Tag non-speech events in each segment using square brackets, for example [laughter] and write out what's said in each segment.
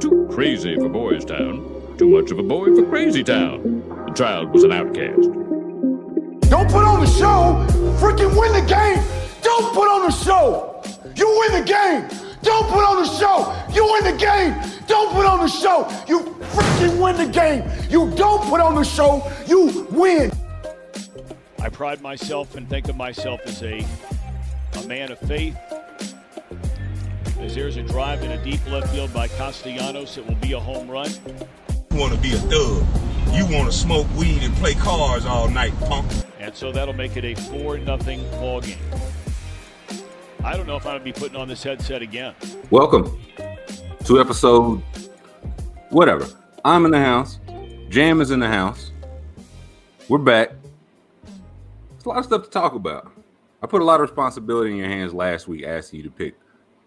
Too crazy for Boys Town. Too much of a boy for Crazy Town. The child was an outcast. Don't put on the show. Freaking win the game. Don't put on the show. You win the game. Don't put on the show. You win the game. Don't put on the show. You freaking win the game. You don't put on the show. You win. I pride myself and think of myself as a, a man of faith. As there's a drive in a deep left field by Castellanos, it will be a home run. You want to be a thug. You want to smoke weed and play cars all night, punk. And so that'll make it a 4 nothing ball game. I don't know if I'm going to be putting on this headset again. Welcome to episode whatever. I'm in the house. Jam is in the house. We're back. There's a lot of stuff to talk about. I put a lot of responsibility in your hands last week asking you to pick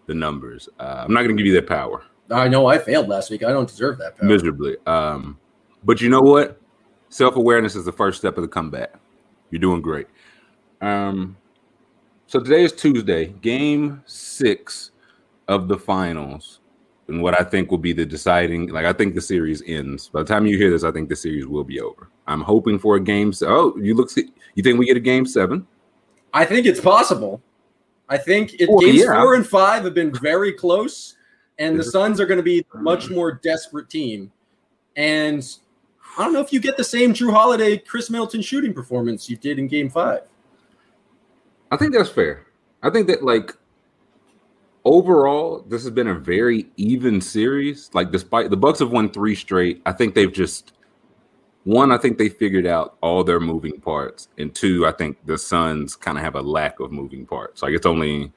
the numbers. Uh, I'm not going to give you that power. I know I failed last week. I don't deserve that power. miserably. Um, but you know what? Self awareness is the first step of the comeback. You're doing great. Um, so today is Tuesday, game six of the finals, and what I think will be the deciding. Like I think the series ends by the time you hear this. I think the series will be over. I'm hoping for a game. Se- oh, you look. You think we get a game seven? I think it's possible. I think it, Well, games yeah. four and five have been very close, and the Suns are going to be a mm-hmm. much more desperate team. And I don't know if you get the same Jrue Holiday, Khris Middleton shooting performance you did in Game Five. I think that's fair. I think that like overall, this has been a very even series. Like despite the Bucks have won three straight, I think they've just one, I think they figured out all their moving parts, and two, I think the Suns kind of have a lack of moving parts. Like it's only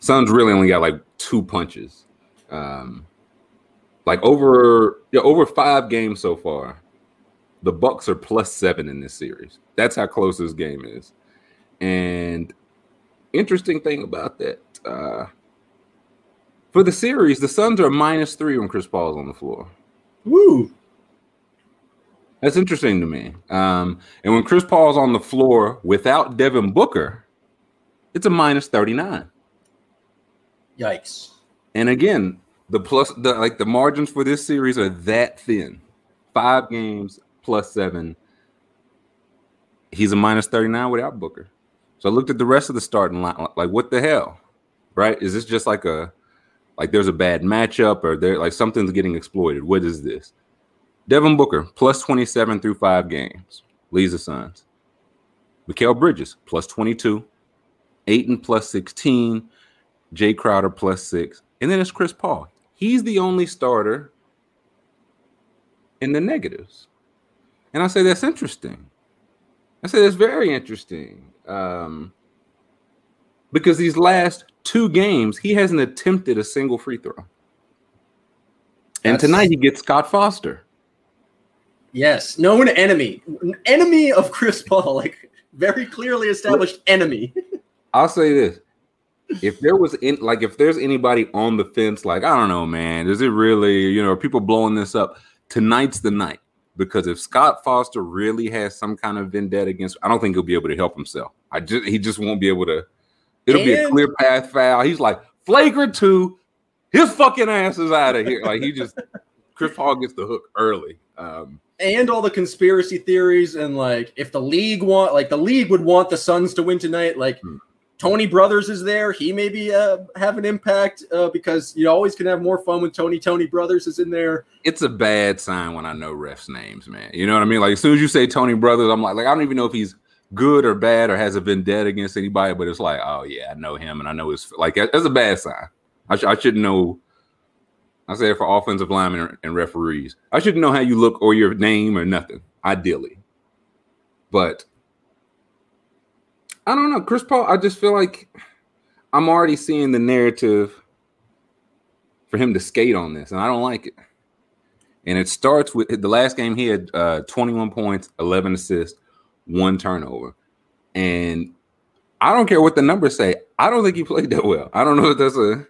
Suns really only got like two punches. Um like over yeah, over five games so far, the Bucks are plus seven in this series. That's how close this game is. And interesting thing about that, uh, for the series, the Suns are minus three when Chris Paul's on the floor. Woo! That's interesting to me. Um, and when Chris Paul's on the floor without Devin Booker, it's a minus 39. Yikes! And again, the plus the like the margins for this series are that thin. Five games plus seven. He's a minus 39 without Booker. So I looked at the rest of the starting line, like what the hell? Right? Is this just like a like there's a bad matchup or there like something's getting exploited? What is this? Devin Booker plus 27 through five games, leads the Suns. Mikal Bridges plus 22, Ayton plus 16, Jae Crowder plus six, and then it's Chris Paul. He's the only starter in the negatives. And I say that's interesting. I say that's very interesting. Um, because these last two games, he hasn't attempted a single free throw. And That's- tonight he gets Scott Foster. Yes, known enemy, enemy of Chris Paul, like very clearly established enemy. [laughs] I'll say this. If there was in like if there's anybody on the fence, like I don't know, man, is it really, you know, are people blowing this up? Tonight's the night. Because if Scott Foster really has some kind of vendetta against, I don't think he'll be able to help himself. I just he just won't be able to. It'll be a clear path foul. He's like flagrant two. His fucking ass is out of here. Like he just Chris Paul gets the hook early. Um, and all the conspiracy theories and like if the league want like the league would want the Suns to win tonight like Hmm. Tony Brothers is there he maybe uh, have an impact uh, because you always can have more fun when Tony Tony Brothers is in there it's a bad sign when I know refs' names, man. You know what I mean? Like as soon as you say Tony Brothers, I'm like, like I don't even know if he's good or bad or has a vendetta against anybody, but it's like, oh yeah, I know him and I know his like that's a bad sign. I, sh- I shouldn't know. I say it for offensive linemen and referees. I shouldn't know how you look or your name or nothing, ideally. But I don't know, Chris Paul. I just feel like I'm already seeing the narrative for him to skate on this, and I don't like it. And it starts with the last game he had uh, 21 points, 11 assists, one turnover. And I don't care what the numbers say. I don't think he played that well. I don't know if that's a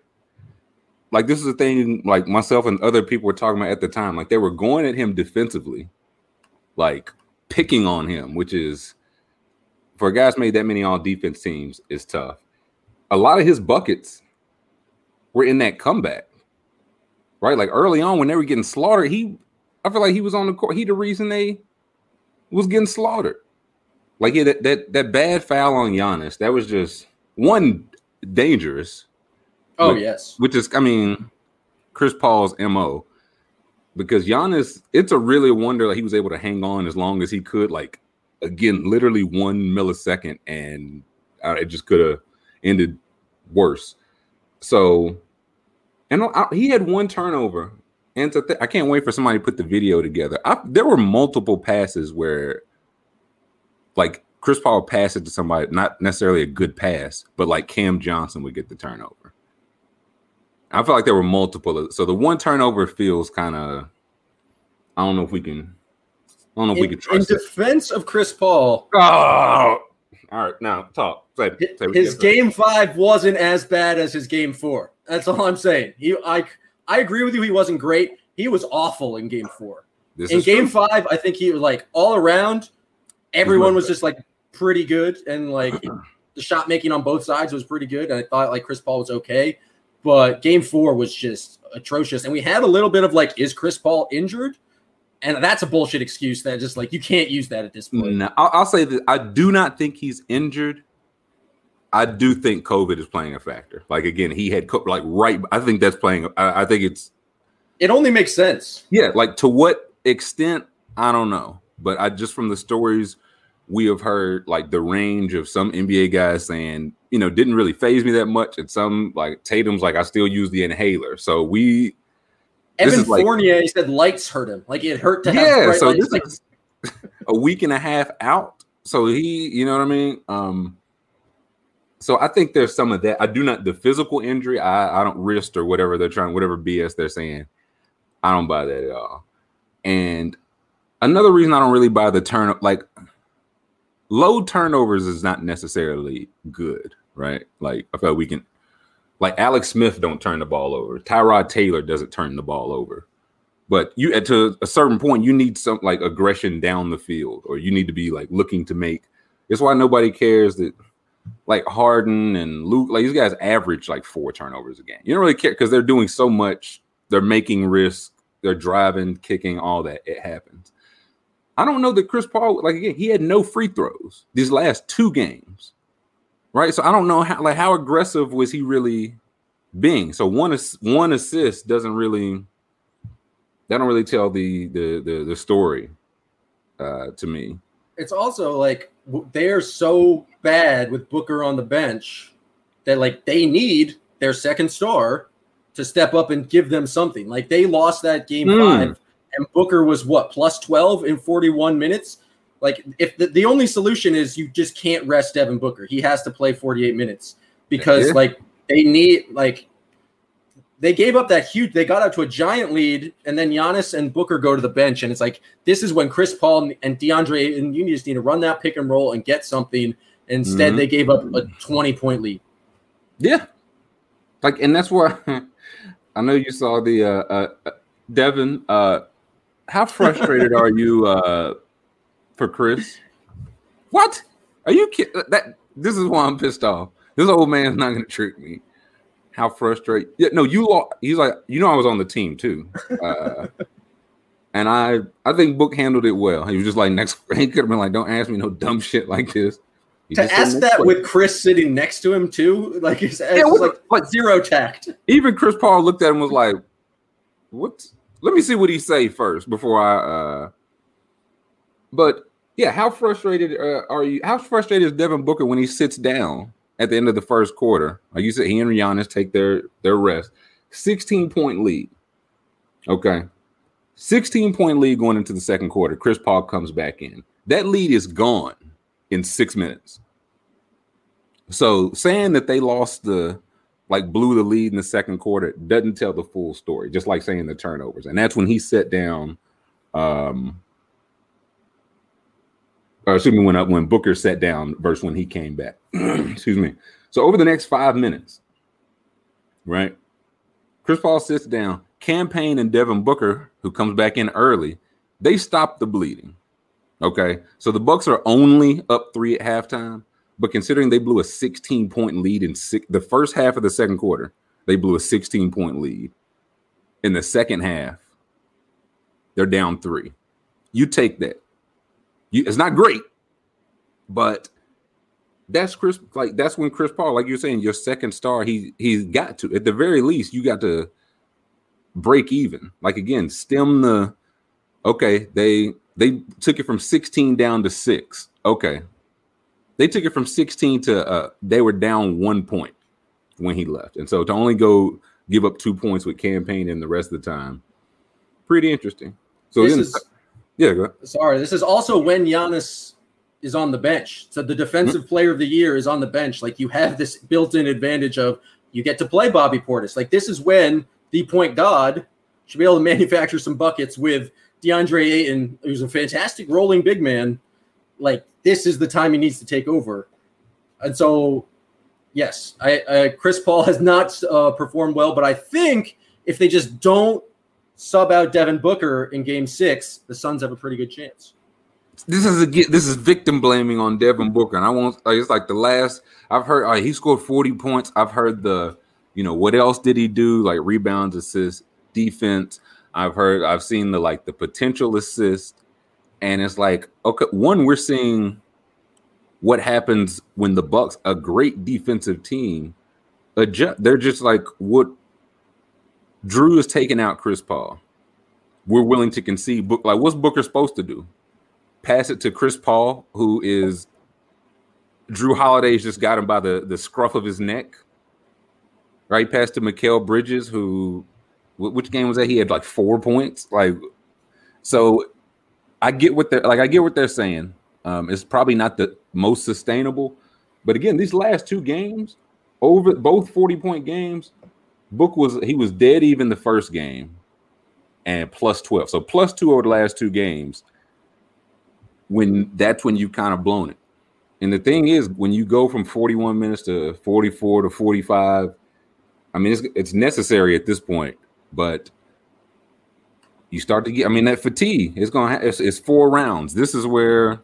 like this is a thing like myself and other people were talking about at the time. Like they were going at him defensively, like picking on him, which is for guys made that many all defense teams is tough. A lot of his buckets were in that comeback right? Like early on when they were getting slaughtered, he I feel like he was on the court. He the reason they was getting slaughtered. Like yeah, that that, that bad foul on Giannis, that was just one dangerous. Oh which, yes, which is I mean, Chris Paul's mo. Because Giannis, it's a really wonder that he was able to hang on as long as he could. Like again, literally one millisecond, and uh, it just could have ended worse. So, and I, he had one turnover, and to th- I can't wait for somebody to put the video together. I, there were multiple passes where, like Chris Paul passed it to somebody, not necessarily a good pass, but like Cam Johnson would get the turnover. I feel like there were multiple. So the one turnover feels kind of. I don't know if we can. I don't know if in, we can trust. In defense of Chris Paul. Oh, all right. Now talk. Say, say his game five wasn't as bad as his game four. That's all I'm saying. He, I, I agree with you. He wasn't great. He was awful in game four. This in game true. five, I think he was like all around. Everyone was just like pretty good, and like [clears throat] the shot making on both sides was pretty good. And I thought like Chris Paul was okay, but game four was just atrocious. And we had a little bit of like, is Chris Paul injured? And that's a bullshit excuse that just like you can't use that at this point. No, I'll, I'll say that I do not think he's injured. I do think COVID is playing a factor. Like again, he had like right. I think that's playing. I, I think it's. It only makes sense. Yeah, like to what extent I don't know, but I just from the stories we have heard, like the range of some NBA guys saying, you know, didn't really phase me that much, and some like Tatum's like I still use the inhaler. So we Evan Fournier like, said lights hurt him. Like it hurt to have yeah. So lights. this like, is [laughs] a week and a half out. So he, you know what I mean. Um, so I think there's some of that. I do not the physical injury. I I don't wrist or whatever they're trying, whatever BS they're saying. I don't buy that at all. And another reason I don't really buy the turn like low turnovers is not necessarily good, right? Like I feel we can like Alex Smith don't turn the ball over. Tyrod Taylor doesn't turn the ball over. But you at to a certain point, you need some like aggression down the field, or you need to be like looking to make. It's why nobody cares that like Harden and Luka, like these guys average like four turnovers a game. You don't really care because they're doing so much. They're making risks. They're driving, kicking, all that. It happens. I don't know that Chris Paul, like again, he had no free throws these last two games right? So I don't know how like how aggressive was he really being. So one is one assist doesn't really that don't really tell the the the, the story uh, to me. It's also like they're so bad with Booker on the bench that like they need their second star to step up and give them something. Like they lost that game mm. five, and Booker was what plus twelve in forty one minutes. Like if the, the only solution is you just can't rest Devin Booker. He has to play 48 minutes because like they need like they gave up that huge they got out to a giant lead and then Giannis and Booker go to the bench and it's like this is when Chris Paul and DeAndre and you just need to run that pick and roll and get something. Instead mm-hmm. they gave up a 20 point lead. Yeah. Like and that's where [laughs] I know you saw the uh, uh Devin uh how frustrated are you uh for Chris. What? Are you kidding? That this is why I'm pissed off. This old man's not gonna trick me. How frustrated? Yeah, no, you lost. He's like, you know, I was on the team too, uh, [laughs] and I, I think Book handled it well. He was just like, next, [laughs] he could have been like, don't ask me no dumb shit like this. He to ask that play. with Chris sitting next to him too, like it's, it's yeah, like, like zero tact. Even Chris Paul looked at him was like, "What? Let me see what he say first before I." uh but yeah, how frustrated uh, are you? How frustrated is Devin Booker when he sits down at the end of the first quarter? Like you said, he and Giannis take their their rest. 16 point lead. Okay. 16 point lead going into the second quarter. Chris Paul comes back in. That lead is gone in six minutes. So saying that they lost the like blew the lead in the second quarter doesn't tell the full story, just like saying the turnovers. And that's when he sat down um or excuse me, when uh, when Booker sat down versus when he came back. [clears throat] excuse me. So over the next five minutes, right? Chris Paul sits down. Cam Payne and Devin Booker, who comes back in early, they stop the bleeding. Okay, so the Bucks are only up three at halftime, but considering they blew a 16 point lead in six, the first half of the second quarter, they blew a 16 point lead. in the second half, they're down three. You take that. You, it's not great, but that's Chris. Like that's when Chris Paul, like you're saying, your second star. He he's got to at the very least you got to break even. Like again, stem the. Okay, they they took it from 16 down to six. Okay, they took it from 16 to uh, they were down one point when he left, and so to only go give up two points with Cam Payne in the rest of the time, pretty interesting. So This then, is- yeah, go ahead. Sorry, this is also when Giannis is on the bench. So the defensive player of the year is on the bench. Like you have this built-in advantage of you get to play Bobby Portis. Like this is when the point god should be able to manufacture some buckets with DeAndre Ayton, who's a fantastic rolling big man. Like this is the time he needs to take over. And so, yes, I, uh, Chris Paul has not uh, performed well, but I think if they just don't sub out Devin Booker in Game Six, the Suns have a pretty good chance. this is a this is victim blaming on Devin Booker, and I won't. It's like the last I've heard. Uh, he scored forty points. I've heard the, you know, what else did he do? Like rebounds, assists, defense. I've heard. I've seen the like the potential assist, and it's like okay, one we're seeing what happens when the Bucks, a great defensive team, adjust. They're just like what Jrue is taking out Chris Paul. We're willing to concede. Book like what's Booker supposed to do? pass it to Chris Paul, who is Jrue Holiday's just got him by the, the scruff of his neck. Right, pass to Mikal Bridges, who which game was that? He had like four points. Like, so I get what they're like. I get what they're saying. Um, it's probably not the most sustainable, but again, these last two games, over both forty point games, Book was he was dead even the first game, and plus twelve. So plus two over the last two games when that's when you kind of blown it. And the thing is, when you go from 41 minutes to 44 to 45, I mean, it's, it's necessary at this point, but you start to get, I mean, that fatigue is going to, it's, it's four rounds. This is where,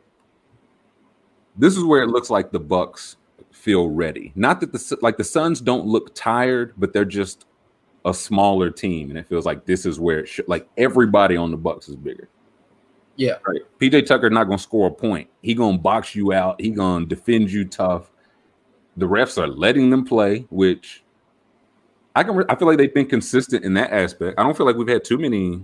this is where it looks like the Bucks feel ready. Not that the, like the Suns don't look tired, but they're just a smaller team. And it feels like this is where it should, like everybody on the Bucks is bigger. Yeah. Right. PJ Tucker not gonna score a point. He gonna box you out. He gonna defend you tough. The refs are letting them play, which I can. I feel like they've been consistent in that aspect. I don't feel like we've had too many.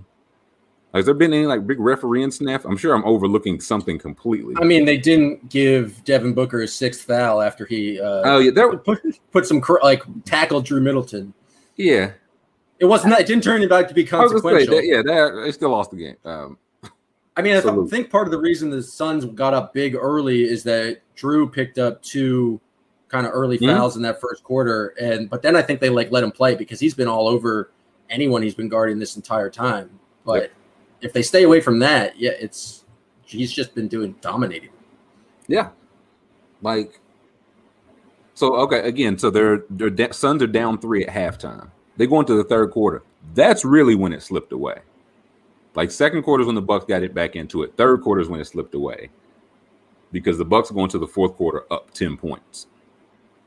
Has there been any like big refereeing snaff? I'm sure I'm overlooking something completely. I mean, they didn't give Devin Booker a sixth foul after he uh, oh yeah, there. put, put some like tackled Jrue Middleton. Yeah, It wasn't. That. It didn't turn it back to be I was say consequential. that. Yeah, that, they still lost the game. Um, I mean, I th- think part of the reason the Suns got up big early is that Jrue picked up two kind of early Mhm. fouls in that first quarter, and but then I think they like let him play because he's been all over anyone he's been guarding this entire time. But if they stay away from that, yeah, it's he's just been doing dominating. Yeah, like so. Okay, again, so their da- Suns are down three at halftime. They go into the third quarter. That's really when it slipped away. Like second quarter is when the Bucks got it back into it. Third quarter is when it slipped away because the Bucks go into the fourth quarter up ten points,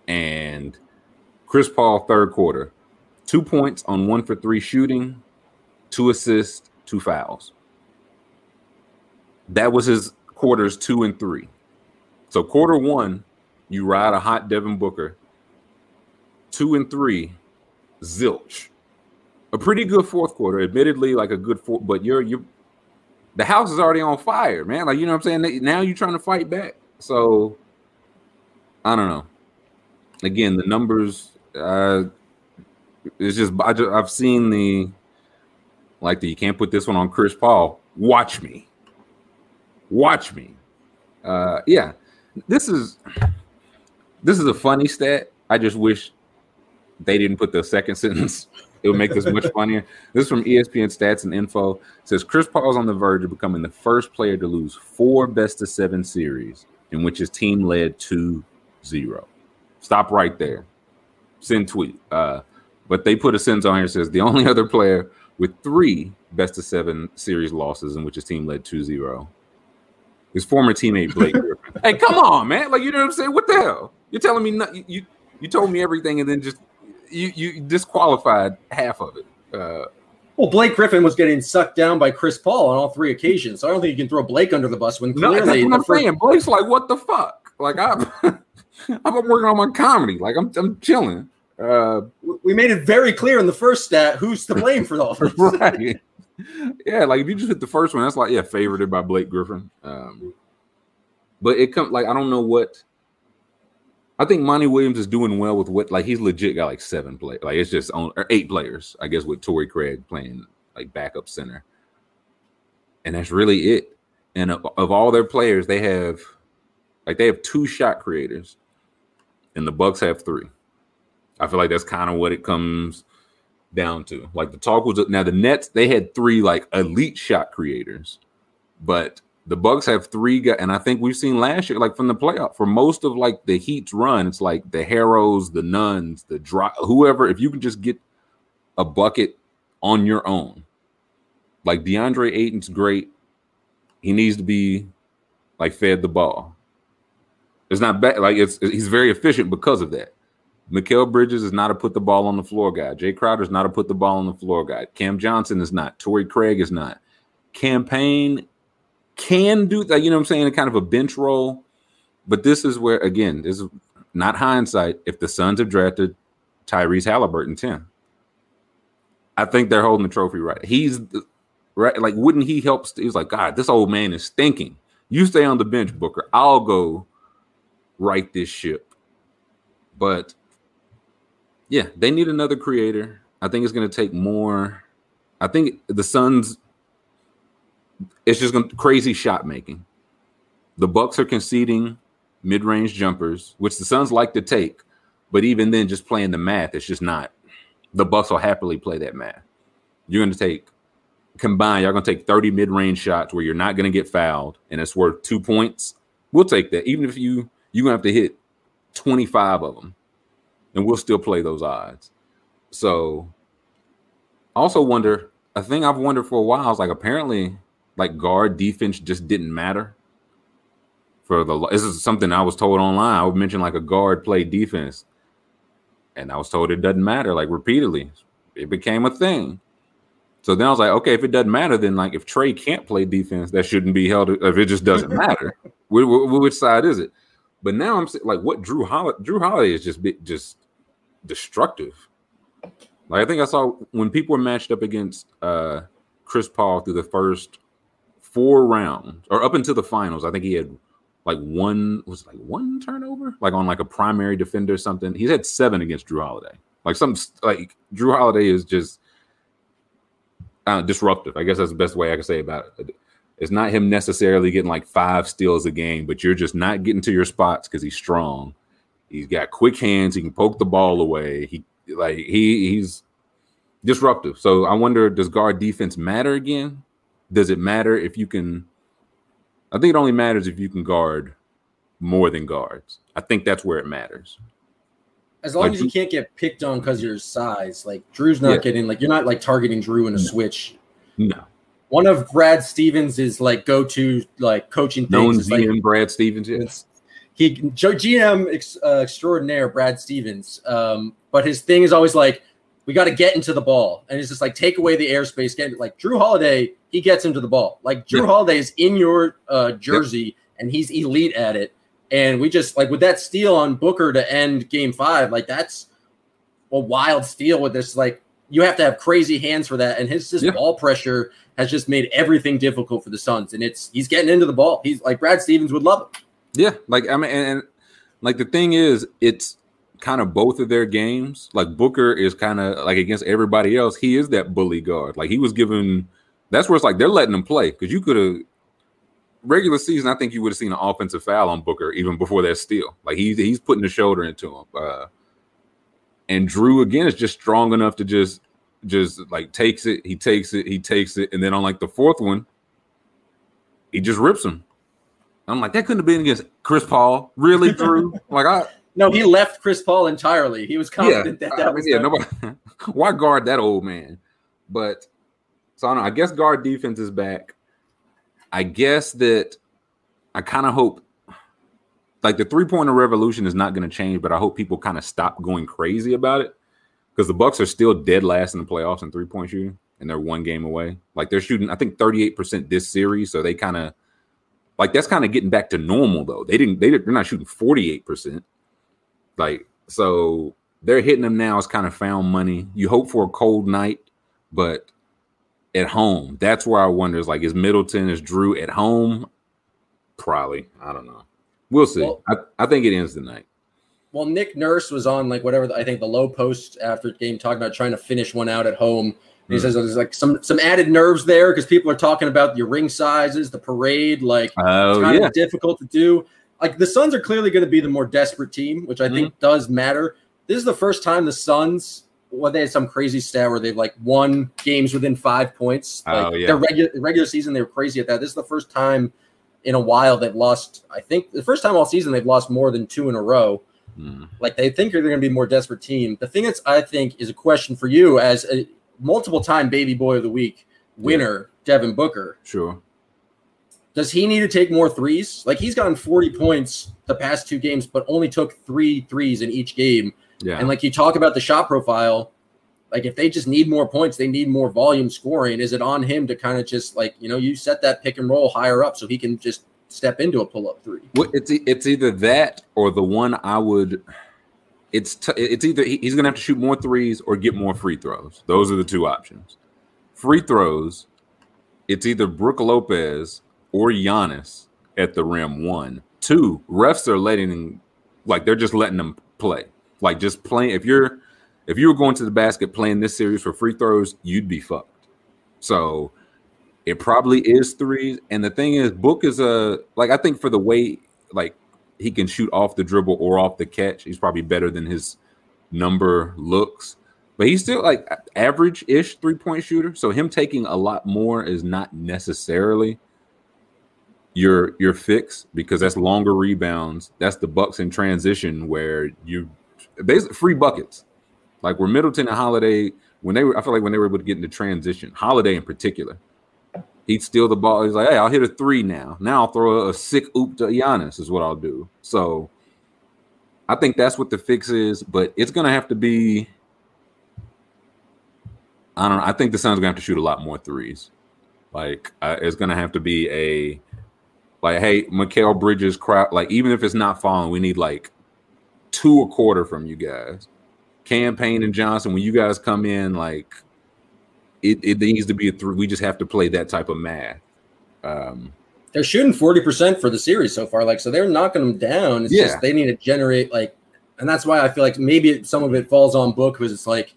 and Chris Paul third quarter, two points on one for three shooting, two assists, two fouls. That was his quarters two and three. So quarter one, you ride a hot Devin Booker. Two and three, zilch. A pretty good fourth quarter, admittedly, like a good fourth, but you're you're the house is already on fire, man. Like you know what I'm saying? Now you're trying to fight back. So I don't know. Again, the numbers uh it's just I just, I've seen the like that you can't put this one on Chris Paul. Watch me. Watch me. Uh yeah. This is this is a funny stat. I just wish they didn't put the second [laughs] sentence. It would make this much funnier. This is from ESPN Stats and Info. It says Chris Paul's on the verge of becoming the first player to lose four best of seven series in which his team led 2 0. Stop right there. Send tweet. Uh, but they put a sentence on here says the only other player with three best of seven series losses in which his team led 2 0 his former teammate Blake [laughs] Griffin. hey, come on, man! Like you know what I'm saying? What the hell? You're telling me not, you you told me everything and then just you you disqualified half of it. Uh, Well, Blake Griffin was getting sucked down by Chris Paul on all three occasions, so I don't think you can throw Blake under the bus when clearly. No, that's what I'm first- saying. Blake's like, what the fuck? Like I'm, [laughs] I'm working on my comedy. Like I'm, I'm chilling. Uh, we made it very clear in the first stat who's to blame for all [laughs] this. right. Yeah, like if you just hit the first one, that's like yeah, favored by Blake Griffin. Um, but it comes like I don't know what. I think Monty Williams is doing well with what like he's legit got like seven play like it's just on or eight players I guess with Torrey Craig playing like backup center, and that's really it. And of, of all their players, they have like they have two shot creators, and the Bucks have three. I feel like that's kind of what it comes down to. Like the talk was now the Nets, they had three like elite shot creators, but the Bucks have three guys, and I think we've seen last year, like from the playoff, for most of like the Heat's run, it's like the Herros, the Nunns, the dry whoever, if you can just get a bucket on your own. Like DeAndre Ayton's great. He needs to be like fed the ball. It's not bad, like it's he's very efficient because of that. Mikal Bridges is not a put the ball on the floor guy. Jae Crowder is not a put the ball on the floor guy. Cam Johnson is not. Torrey Craig is not. Cam Payne can do that, you know what I'm saying, a kind of a bench role. But this is where, again, this is not hindsight. If the Suns have drafted Tyrese Halliburton 10, I think they're holding the trophy right. He's right. Like, wouldn't he help? He was like, God, this old man is stinking. You stay on the bench, Booker. I'll go right this ship. But yeah, they need another creator. I think it's going to take more. I think the Suns. It's just going crazy shot making. The Bucks are conceding mid-range jumpers, which the Suns like to take, but even then, just playing the math, it's just not. The Bucks will happily play that math. You're going to take combined. y'all going to take 30 mid-range shots where you're not going to get fouled, and it's worth two points. We'll take that, even if you you're going to have to hit 25 of them and we'll still play those odds. So, I also wonder a thing I've wondered for a while is like apparently like guard defense just didn't matter for the. This is something I was told online. I would mention like a guard play defense, and I was told it doesn't matter like repeatedly. It became a thing. So then I was like, okay, if it doesn't matter, then like if Trae can't play defense, that shouldn't be held. If it just doesn't [laughs] matter, which, which side is it? But now I'm like, what Jrue Holiday? Jrue Holiday is just just destructive. Like I think I saw when people were matched up against uh Chris Paul through the first four rounds or up until the finals. I think he had like one was like one turnover, like on like a primary defender or something. He's had seven against Jrue Holiday. Like some like Jrue Holiday is just uh, disruptive. I guess that's the best way I can say about it. It's not him necessarily getting like five steals a game, but you're just not getting to your spots because he's strong. He's got quick hands. He can poke the ball away. He like he he's disruptive. So I wonder, does guard defense matter again? Does it matter if you can? I think it only matters if you can guard more than guards. I think that's where it matters. As long Like, as you can't get picked on because your size, like Jrue's not Yeah. getting like you're not like targeting Jrue in a switch. No, One of Brad Stevens is like go to like coaching known things. is, like, Brad Stevens. Yeah. He GM ex, uh, extraordinaire Brad Stevens. Um, but his thing is always like we got to get into the ball, and it's just like take away the airspace. Get like Jrue Holiday, he gets into the ball. Like Jrue Yeah. Holiday is in your uh, jersey, and he's elite at it. And we just like with that steal on Booker to end Game Five, like that's a wild steal. With this, like you have to have crazy hands for that, and his just Yeah. ball pressure has just made everything difficult for the Suns. And it's he's getting into the ball. He's like Brad Stevens would love it. Yeah, like I mean, and, and like the thing is, it's kind of both of their games. Like Booker is kind of like against everybody else, he is that bully guard. Like he was given. That's where it's like they're letting him play because you could have regular season. I think you would have seen an offensive foul on Booker even before that steal. Like he's he's putting the shoulder into him. Uh, and Jrue again is just strong enough to just just like takes it. He takes it. He takes it, and then on like the fourth one, he just rips him. I'm like, that couldn't have been against Chris Paul. Really, [laughs] Jrue? like, I No, he left Chris Paul entirely. He was confident that I that mean, was yeah, nobody. [laughs] why guard that old man? But so I don't know. I guess guard defense is back. I guess that I kind of hope, like the three pointer revolution is not going to change, but I hope people kind of stop going crazy about it because the Bucks are still dead last in the playoffs in three point shooting. and they're one game away. Like they're shooting, I think 38% this series. So they kind of like that's kind of getting back to normal though. They didn't they they're not shooting 48%. Like so they're hitting them now as kind of found money. You hope for a cold night, but at home, that's where I wonder is like is Middleton is Jrue at home? Probably. I don't know. We'll see. Well- I, I think it ends tonight. Well, Nick Nurse was on like whatever I think the Lowe Post after game talking about trying to finish one out at home. He Hmm. says there's like some some added nerves there because people are talking about your ring sizes, the parade, like it's Oh kind yeah. of difficult to do. Like the Suns are clearly going to be the more desperate team, which I think Mm-hmm. does matter. This is the first time the Suns, well, they had some crazy stat where they've like won games within five points. Like Oh, yeah. their regular regular season, they were crazy at that. This is the first time in a while they've lost. I think the first time all season they've lost more than two in a row. Hmm. Like they think they're going to be a more desperate team. The thing that's I think is a question for you as a multiple time baby boy of the week winner, Devin Booker. Sure. Does he need to take more threes? Like he's gotten 40 points the past two games, but only took three threes in each game. Yeah. And like you talk about the shot profile, like if they just need more points, they need more volume scoring. Is it on him to kind of just like, you know, you set that pick and roll higher up so he can just step into a pull up three? Well, it's it's either that or the one I would. It's t- it's either he's gonna have to shoot more threes or get more free throws. Those are the two options. Free throws, it's either Brook Lopez or Giannis at the rim. One, two. Refs are letting like they're just letting them play. Like just playing. If you're if you were going to the basket playing this series for free throws, you'd be fucked. So it probably is threes. And the thing is, Book is a like I think for the way like he can shoot off the dribble or off the catch, he's probably better than his number looks. But he's still like average ish three point shooter. So him taking a lot more is not necessarily your your fix because that's longer rebounds. That's the Bucks in transition where you basically free buckets. Like where Middleton and Holiday, when they were, I feel like when they were able to get into transition, Holiday in particular, he'd steal the ball. He's like, hey, I'll hit a three now. Now I'll throw a, a sick oop to Giannis, is what I'll do. So I think that's what the fix is, but it's gonna have to be. I don't know. I think the Suns gonna have to shoot a lot more threes. Like uh, it's gonna have to be a like, hey, Mikal Bridges crowd. Like even if it's not falling, we need like two a quarter from you guys. Cam Payne and Johnson, when you guys come in, like it, it needs to be a three. We just have to play that type of math. Um, They're shooting 40% for the series so far. Like, so they're knocking them down. It's Yeah. just they need to generate, like, and that's why I feel like maybe some of it falls on Book because it's like,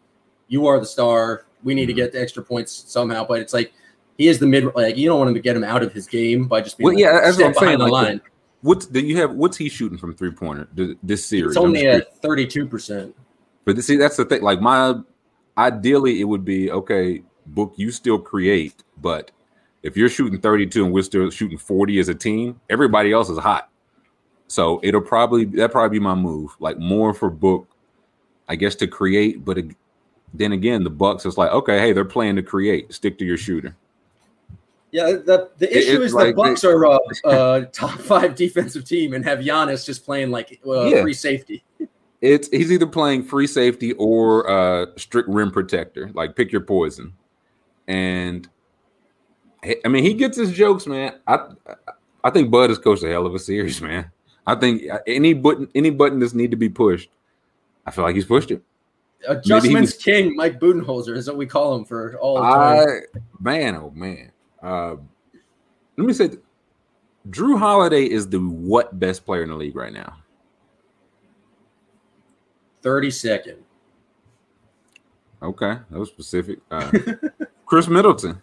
you are the star. We need to Mhm. get the extra points somehow. But it's like, he is the mid, like, you don't want him to get him out of his game by just being Well, like, yeah, that's what I'm saying, the like, line. what's do you have? What's he shooting from three pointer this series? It's only at 32%. But see, that's the thing. Like my ideally, it would be okay. Book, you still create, but if you're shooting 32 and we're still shooting 40 as a team, everybody else is hot. So it'll probably that probably be my move. Like more for Book, I guess to create. But ag- then again, the Bucks is like okay, hey, they're playing to create. Stick to your shooter. Yeah, the, the issue it's is like the Bucks are a, [laughs] a top five defensive team and have Giannis just playing like uh, Yeah. free safety. It's he's either playing free safety or uh strict rim protector. Like pick your poison. And I mean, he gets his jokes, man. I I think Bud has coached a hell of a series, man. I think any button any button that's need to be pushed, I feel like he's pushed it. Adjustments was- King, Mike Budenholzer is what we call him for all I man, oh man. Uh, let me say, Jrue Holiday is the what best player in the league right now. 32nd. Okay, that was specific. Uh, [laughs] Khris Middleton.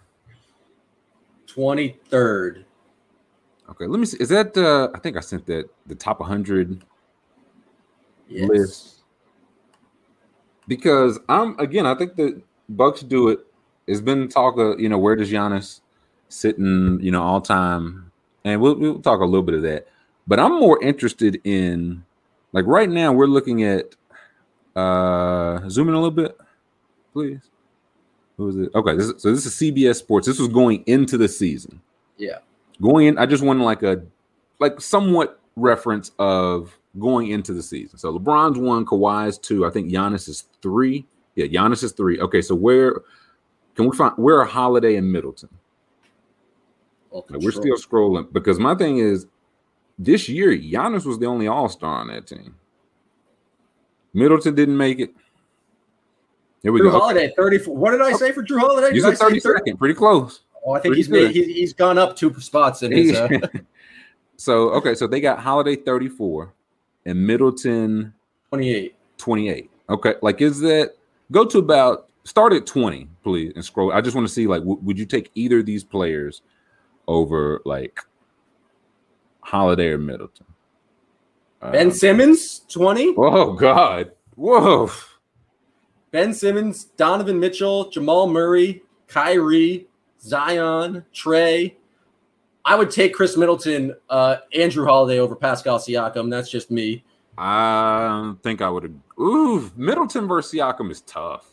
23rd. Okay, let me see. Is that uh I think I sent that the top 100 Yes. list because I'm again, I think the Bucks do it. It's been talk of, you know, where does Giannis sit in, you know, all time? And we'll we'll talk a little bit of that. But I'm more interested in like right now we're looking at uh zoom in a little bit, please. Who is it? Okay, this is, so this is CBS Sports. This was going into the season Yeah. going in, I just wanted like a like somewhat reference of going into the season. So LeBron's one, Kawhi's two. I think Giannis is three. Yeah, Giannis is three. Okay, so where Can we find where are Holiday and Middleton? Like, we're still scrolling because my thing is this year Giannis was the only All Star on that team. Middleton didn't make it. Here we Jrue go. Holiday, 34. What did I say for Jrue Holiday? You I said say 30 30? second, pretty close. Oh, I think he's made, he's, he's gone up two spots in his. Uh, [laughs] so okay, so they got Holiday 34 and Middleton 28. 28. Okay, like is that go to about start at 20, please, and scroll. I just want to see like w- would you take either of these players over like Holiday or Middleton? Ben Um, Simmons, 20. oh God. Whoa. Ben Simmons, Donovan Mitchell, Jamal Murray, Kyrie, Zion, Trae. I would take Khris Middleton, uh, Andrew Holiday over Pascal Siakam. That's just me. I think I would. Ooh, Middleton versus Siakam is tough.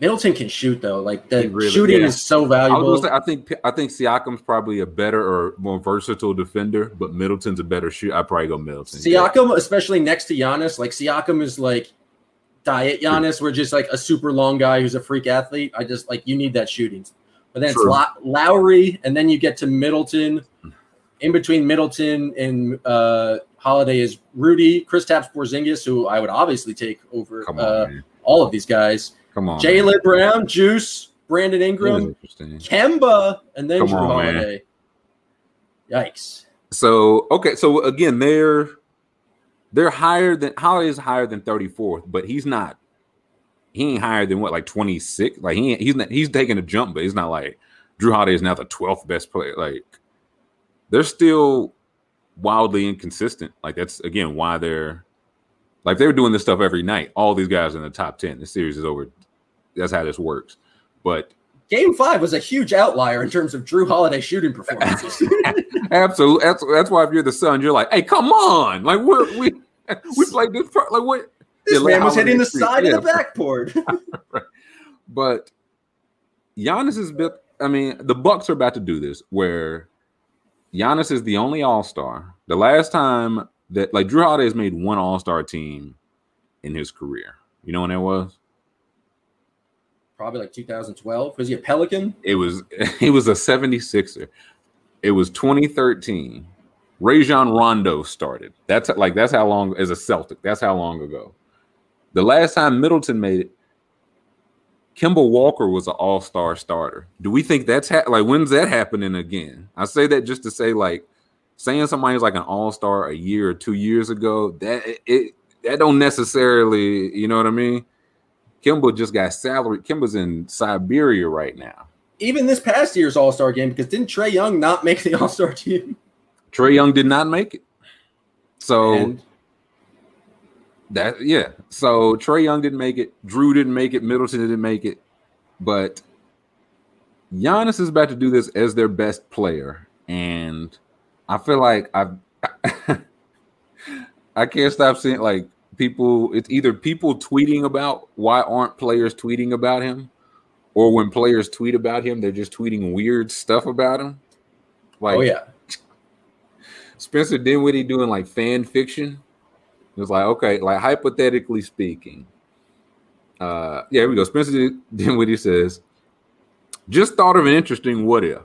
Middleton can shoot though. Like the really- shooting yeah. is so I, valuable. gonna say, I think I think Siakam's probably a better or more versatile defender, but Middleton's a better shooter. I'd probably go Middleton. Siakam, especially next to Giannis, like Siakam is like diet Giannis. We're just like a super long guy who's a freak athlete. I just like you need that shooting. But then True. it's Low- Lowry, and then you get to Middleton. In between Middleton and uh, Holiday is Rudy, Kristaps Porzingis, who I would obviously take over on, uh, all of these guys. Come on. Jaylen Brown, Juice, Brandon man. Ingram. Kemba, and then Come Jrue on, man. Holiday. Yikes. So okay, so again, they're they're higher than Holiday is higher than 34th, but he's not. He ain't higher than what, like 26? Like he he's not he's taking a jump, but he's not like Jrue Holiday is now the 12th best player. Like they're still wildly inconsistent. Like that's again why they're like they were doing this stuff every night. All these guys in the top 10. The series is over. That's how this works. But Game five was a huge outlier in terms of Jrue Holiday shooting performances. [laughs] Absolutely. That's that's why if you're the son, you're like, hey, come on. Like we're we [laughs] we played this pro- like what this Yeah, man was hitting the side Yeah. of the [laughs] backboard. but Giannis is built. I mean, the Bucks are about to do this where Giannis is the only all-star. The last time that like Jrue Holiday has made one all-star team in his career. You know when that was? Probably like 2012. Was he a Pelican? It was [laughs] he was a 76er. It was 2013. Rajon Rondo started. That's like that's how long as a Celtic. That's how long ago. The last time Middleton made it, Kemba Walker was an all-star starter. Do we think that's ha- like when's that happening again? I say that just to say like saying somebody's like an all-star a year or two years ago. That it, it that don't necessarily you know what I mean. Kemba just got salary. Kemba's in Siberia right now. Even this past year's All Star game, because didn't Trae Young not make the [laughs] All Star team? Trae Young did not make it. So And that yeah. So Trae Young didn't make it. Jrue didn't make it. Middleton didn't make it. But Giannis is about to do this as their best player, and I feel like I've [laughs] I can't stop seeing like people. It's either people tweeting about why aren't players tweeting about him, or when players tweet about him, they're just tweeting weird stuff about him. Like oh yeah, [laughs] Spencer Dinwiddie doing like fan fiction. It was like, okay, like hypothetically speaking. Uh yeah, here we go. Spencer Dinwiddie says, just thought of an interesting what if.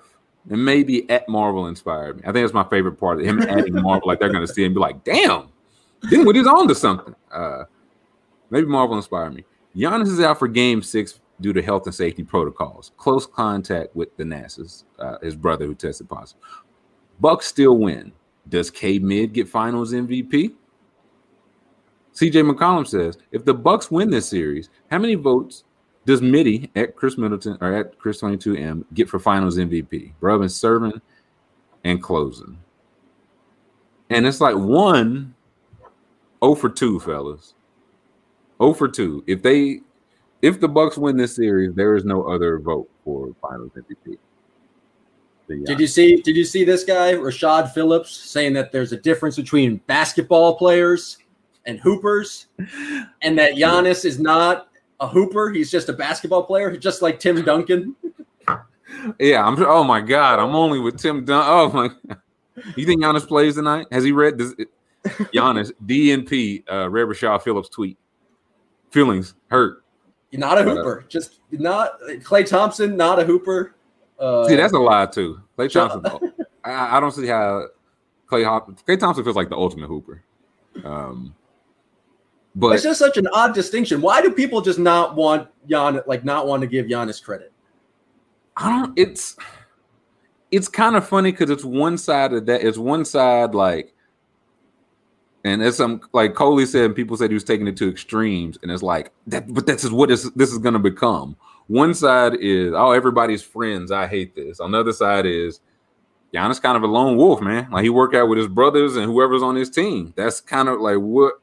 And maybe at Marvel inspired me. I think that's my favorite part of him adding Marvel, like they're gonna see and be like, damn, Dinwiddie's on to something. Uh maybe Marvel inspired me. Giannis is out for game six due to health and safety protocols. Close contact with Thanasis, uh, his brother who tested positive. Bucks still win. Does K Mid get Finals MVP? CJ McCollum says, if the Bucks win this series, how many votes does Mitty at Khris Middleton or at Khris 22M get for Finals MVP? Rubbing, serving, and closing. And it's like one 0 for 2, fellas. 0 for 2. If they if the Bucks win this series, there is no other vote for Finals MVP. Did you see? Did you see this guy, Rashad Phillips, saying that there's a difference between basketball players and hoopers, [laughs] and that Giannis is not a hooper; he's just a basketball player, just like Tim Duncan. [laughs] Yeah, I'm. Oh my God, I'm only with Tim Dunn. Oh my. [laughs] You think Giannis plays tonight? Has he read this? [laughs] Giannis DNP uh, Rashad Phillips tweet. Feelings hurt. Not a hooper. Just not Klay Thompson. Not a hooper. Uh, See, that's a lie too. Klay Thompson. [laughs] I, I don't see how Clay Hop, Clay Thompson feels like the ultimate hooper. Um, but it's just such an odd distinction. Why do people just not want Jan like not want to give Giannis credit? I don't. It's it's kind of funny because it's one side of that. It's one side like, and as some like Coley said, people said he was taking it to extremes, and it's like that. But that's what is this is going to become. One side is oh everybody's friends. I hate this. On the other side is Giannis kind of a lone wolf, man. Like he work out with his brothers and whoever's on his team. That's kind of like what.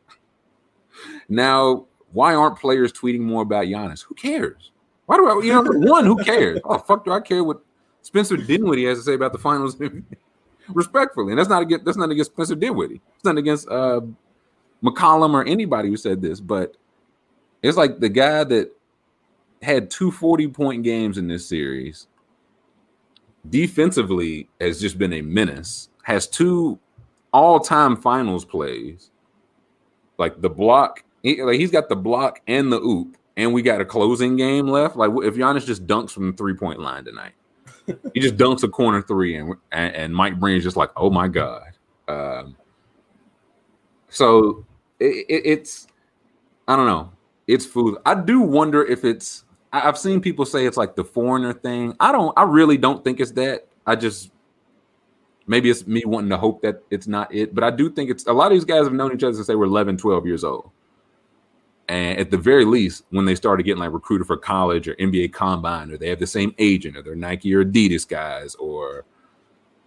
Now, why aren't players tweeting more about Giannis? Who cares? Why do I? You know, one who cares? Oh fuck, do I care what Spencer Dinwiddie has to say about the finals? [laughs] Respectfully, and that's not against that's not against Spencer Dinwiddie. It's not against uh, McCollum or anybody who said this, but it's like the guy that had two 40 point games in this series defensively has just been a menace has two all-time finals plays. Like the block he, like he's got the block and the oop and we got a closing game left. Like if Giannis just dunks from the three-point line tonight he just dunks a corner three and and, and Mike Breen's just like oh my god um, so it, it, it's I don't know it's food I do wonder if it's I've seen people say it's like the foreigner thing. I don't. I really don't think it's that. I just maybe it's me wanting to hope that it's not it. But I do think it's a lot of these guys have known each other since they were 11, 12 years old. And at the very least, when they started getting like recruited for college or NBA combine, or they have the same agent, or they're Nike or Adidas guys, or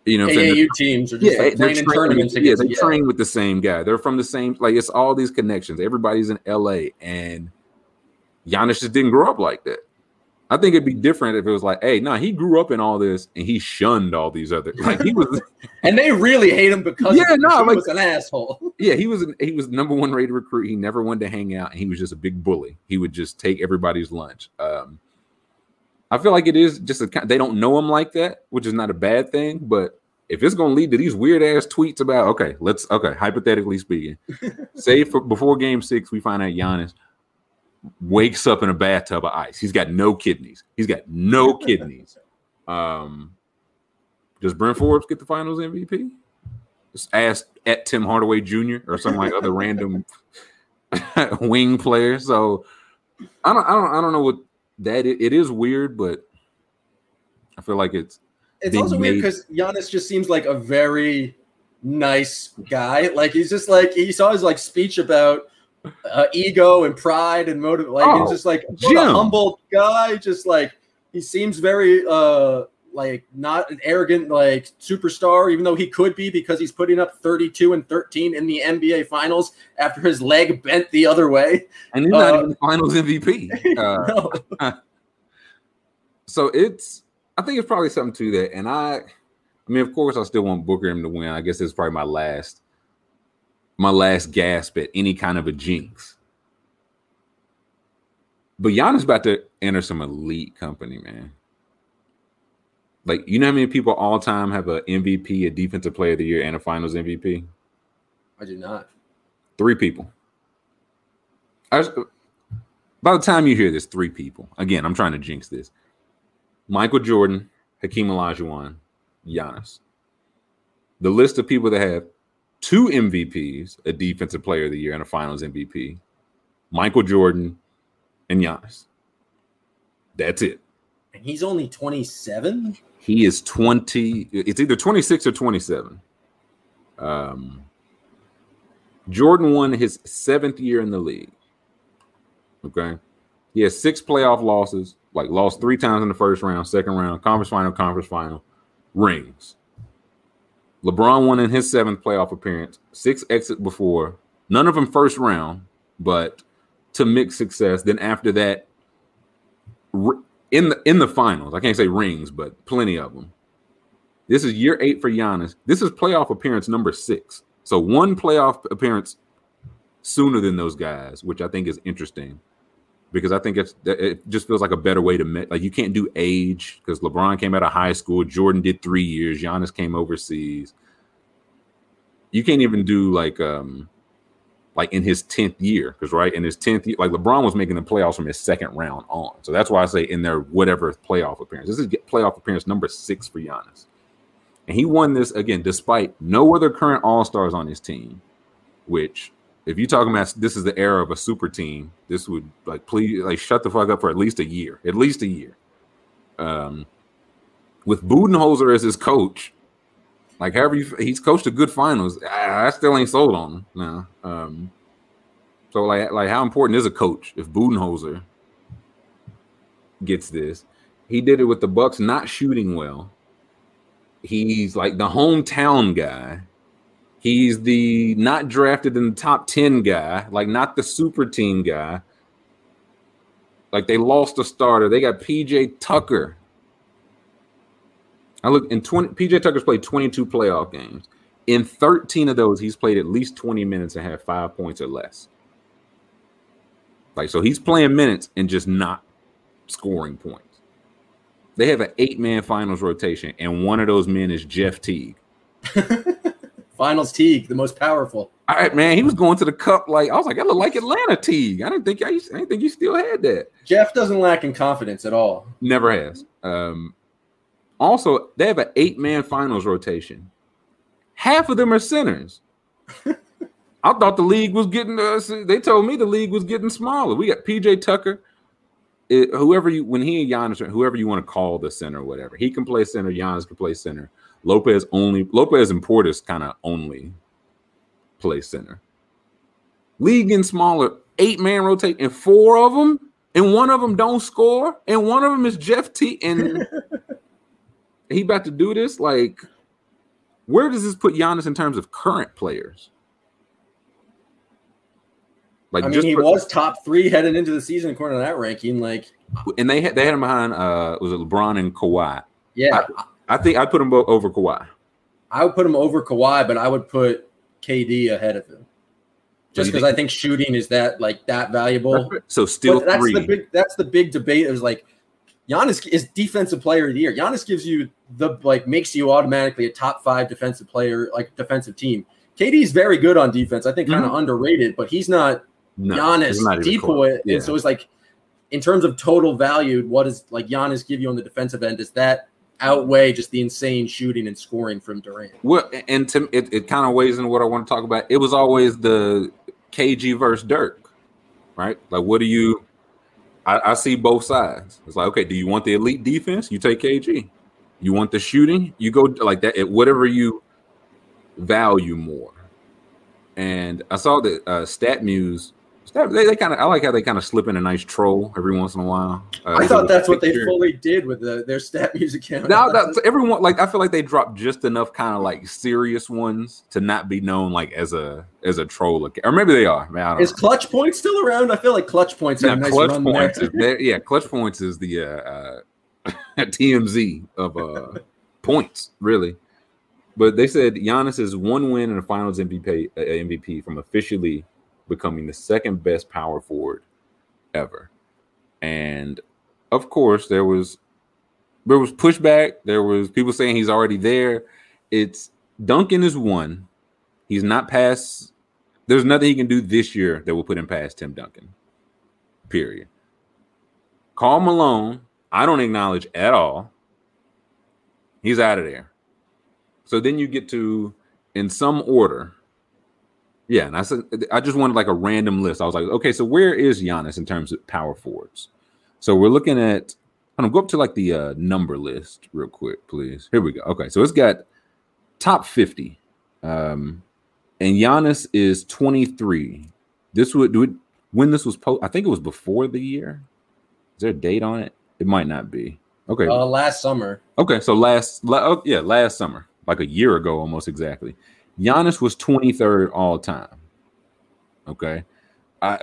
you know, AAU teams are just yeah, like playing in tournaments. Yeah, they train with the same guy. They're from the same. Like it's all these connections. Everybody's in LA, and Giannis just didn't grow up like that. I think it'd be different if it was like, hey, no, nah, he grew up in all this and he shunned all these other like he was [laughs] and they really hate him because yeah, no, he like, was an asshole. [laughs] Yeah, he was an, he was number one rated recruit. He never wanted to hang out and he was just a big bully. He would just take everybody's lunch. Um, I feel like it is just a they don't know him like that, which is not a bad thing, but if it's going to lead to these weird ass tweets about okay, let's okay, hypothetically speaking, [laughs] say for before game 6 we find out Giannis wakes up in a bathtub of ice. He's got no kidneys. He's got no [laughs] kidneys. Um, does Bryn Forbes get the Finals MVP? Just ask at Tim Hardaway Jr. or some like other random [laughs] wing player. So I don't, I don't, I don't know what that is. it is weird, but I feel like it's. It's also made. weird because Giannis just seems like a very nice guy. Like he's just like he saw his like speech about uh, ego and pride and motive. Like oh, he's just like a humble guy. Just like he seems very uh like not an arrogant like superstar, even though he could be because he's putting up 32 and 13 in the NBA finals after his leg bent the other way. And he's uh, not even the finals MVP. [laughs] Uh, no. [laughs] so it's I think it's probably something to that. And I I mean, of course, I still want Booker him to win. I guess it's probably my last my last gasp at any kind of a jinx. But Giannis about to enter some elite company, man. Like, you know how many people all time have a MVP, a defensive player of the year, and a finals MVP? I do not. Three people. I, by the time you hear this, three people. Again, I'm trying to jinx this. Michael Jordan, Hakeem Olajuwon, Giannis. The list of people that have two MVPs, a defensive player of the year and a finals MVP, Michael Jordan and Giannis. That's it. And he's only 27? He is 20. It's either 26 or 27. Um, Jordan won his seventh year in the league. Okay. He has six playoff losses, like lost three times in the first round, second round, conference final, conference final, rings. LeBron won in his seventh playoff appearance, six exit before, none of them first round, but to mixed success. Then after that, in the in the finals, I can't say rings, but plenty of them. This is year eight for Giannis. This is playoff appearance number six. So one playoff appearance sooner than those guys, which I think is interesting because I think it's it just feels like a better way to met. Like you can't do age because LeBron came out of high school, Jordan did three years, Giannis came overseas. You can't even do like um like in his 10th year. Because right in his 10th year, like LeBron was making the playoffs from his second round on. So that's why I say in their whatever playoff appearance. This is playoff appearance number six for Giannis. And he won this again despite no other current all-stars on his team, which if you talking about this is the era of a super team, this would like please like shut the fuck up for at least a year. At least a year. Um with Budenholzer as his coach, like however you, he's coached a good finals. I, I still ain't sold on him now. Um, so like like how important is a coach if Budenholzer gets this? He did it with the Bucks not shooting well. He's like the hometown guy. He's the not drafted in the top 10 guy, like not the super team guy. Like they lost a starter. They got PJ Tucker I look in 20 PJ Tucker's played 22 playoff games. In 13 of those, he's played at least 20 minutes and had five points or less. Like, so he's playing minutes and just not scoring points. They have an eight man finals rotation, and one of those men is Jeff Teague. [laughs] finals Teague, the most powerful. All right, man. He was going to the cup like I was like, I look like Atlanta Teague. I didn't think I, I didn't think you still had that. Jeff doesn't lack in confidence at all. Never has. Um, also, they have an eight man finals rotation. Half of them are centers. [laughs] I thought the league was getting. Uh, they told me the league was getting smaller. We got PJ Tucker, it, whoever you when he and Giannis, whoever you want to call the center, whatever he can play center. Giannis can play center. Lopez only Lopez and Portis kind of only play center. League and smaller. Eight man rotate, and four of them, and one of them don't score, and one of them is Jeff T. And [laughs] he about to do this? Like, where does this put Giannis in terms of current players? Like, I mean, he was top three heading into the season according to that ranking. Like, and they had they had him behind uh was it LeBron and Kawhi? Yeah, I, I think I'd put him over Kawhi. I would put him over Kawhi, but I would put KD ahead of him. Just because I think shooting is that like that valuable. So still but that's three. the big that's the big debate. Is like Giannis is defensive player of the year. Giannis gives you the like makes you automatically a top five defensive player, like defensive team. KD's very good on defense. I think kind of mm-hmm. underrated, but he's not no, Giannis not decoy. Yeah. And so it's like in terms of total value, what does like Giannis give you on the defensive end? Is that outweigh just the insane shooting and scoring from Durant? Well, and to, it, it kind of weighs into what I want to talk about. It was always the KG versus Dirk, right? Like, what do you I, I, see both sides. It's like, okay, do you want the elite defense? You take KG. You want the shooting? You go like that. Whatever you value more. And I saw that uh, StatMuse. Stat, they, they kind of. I like how they kind of slip in a nice troll every once in a while. Uh, I thought that's what they fully did with the, their StatMuse [laughs] account. Now that everyone like, I feel like they dropped just enough kind of like serious ones to not be known like as a as a troll or maybe they are. Man, is know. Clutch Points still around? I feel like Clutch Points. Yeah, nice Clutch Points. Is, yeah, Clutch Points is the uh, uh, [laughs] TMZ of uh, [laughs] points, really. But they said Giannis is one win in the Finals MVP uh, MVP from officially becoming the second best power forward ever. And of course, there was there was pushback. There was people saying he's already there. It's Duncan is one. He's not past. There's nothing he can do this year that will put him past Tim Duncan. Period. Karl Malone, I don't acknowledge at all. He's out of there. So then you get to, in some order, yeah, and I said I just wanted like a random list. I was like, okay, so where is Giannis in terms of power forwards? So we're looking at. I'm gonna go up to like the uh, number list real quick, please. Here we go. Okay, so it's got top 50, um, and Giannis is 23. This would do it when this was post. I think it was before the year. Is there a date on it? It might not be. Okay. Uh, last summer. Okay, so last, la- oh, yeah, last summer, like a year ago, almost exactly. Giannis was 23rd all time. Okay. I,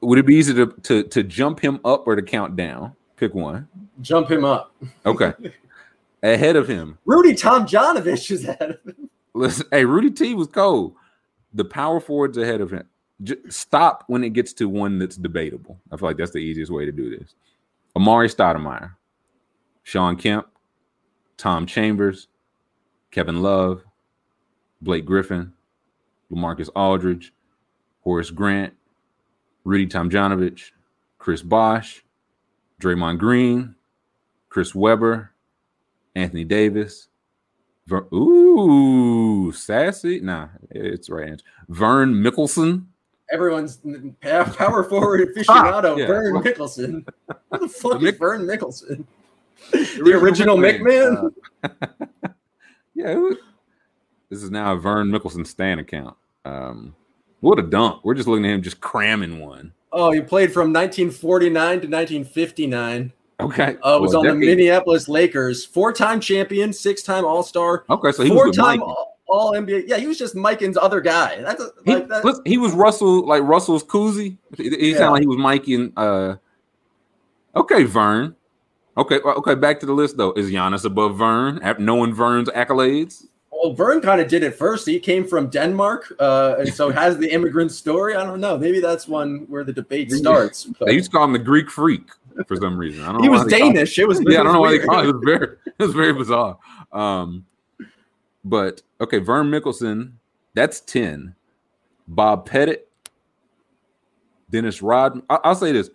would it be easy to, to, to jump him up or to count down? Pick one. Jump him up. Okay. [laughs] ahead of him. Rudy Tomjanovich is ahead of him. Listen, hey, Rudy T was cold. The power forwards ahead of him. Just stop when it gets to one that's debatable. I feel like that's the easiest way to do this. Amar'e Stoudemire, Shawn Kemp, Tom Chambers, Kevin Love, Blake Griffin, LaMarcus Aldridge, Horace Grant, Rudy Tomjanovich, Chris Bosh, Draymond Green, Chris Webber, Anthony Davis. Ver- Ooh, sassy. Nah, it's right answer. Vern Mikkelsen. Everyone's power [laughs] forward aficionado, yeah. Vern Mikkelsen. [laughs] Who the fuck The is Vern Mikkelsen? The original McMahon? Uh, [laughs] yeah, this is now a Vern Mikkelsen Stan account. Um, what a dunk! We're just looking at him just cramming one. Oh, he played from 1949 to 1959. Okay, Uh, was Well, on the Minneapolis Lakers. Four-time champion, six-time All-Star, Okay, so he was four-time all, all NBA. Yeah, he was just Mikan's other guy. That's a, He, like that. he was Russell, like Russell's koozie. He, he Yeah. sounded like he was Mikey and uh okay, Vern. Okay, okay, back to the list though. Is Giannis above Vern? Knowing Vern's accolades? Well, Vern kind of did it first. He came from Denmark, uh, and so has the immigrant story. I don't know. Maybe that's one where the debate starts. but- They used to call him the Greek freak for some reason. I don't know. he know was why they call- Danish. It was yeah, I don't know why they called call it. It was very, it was very bizarre. Um, but okay, Vern Mikkelsen, that's ten. Bob Pettit, Dennis Rodman. I- I'll say this: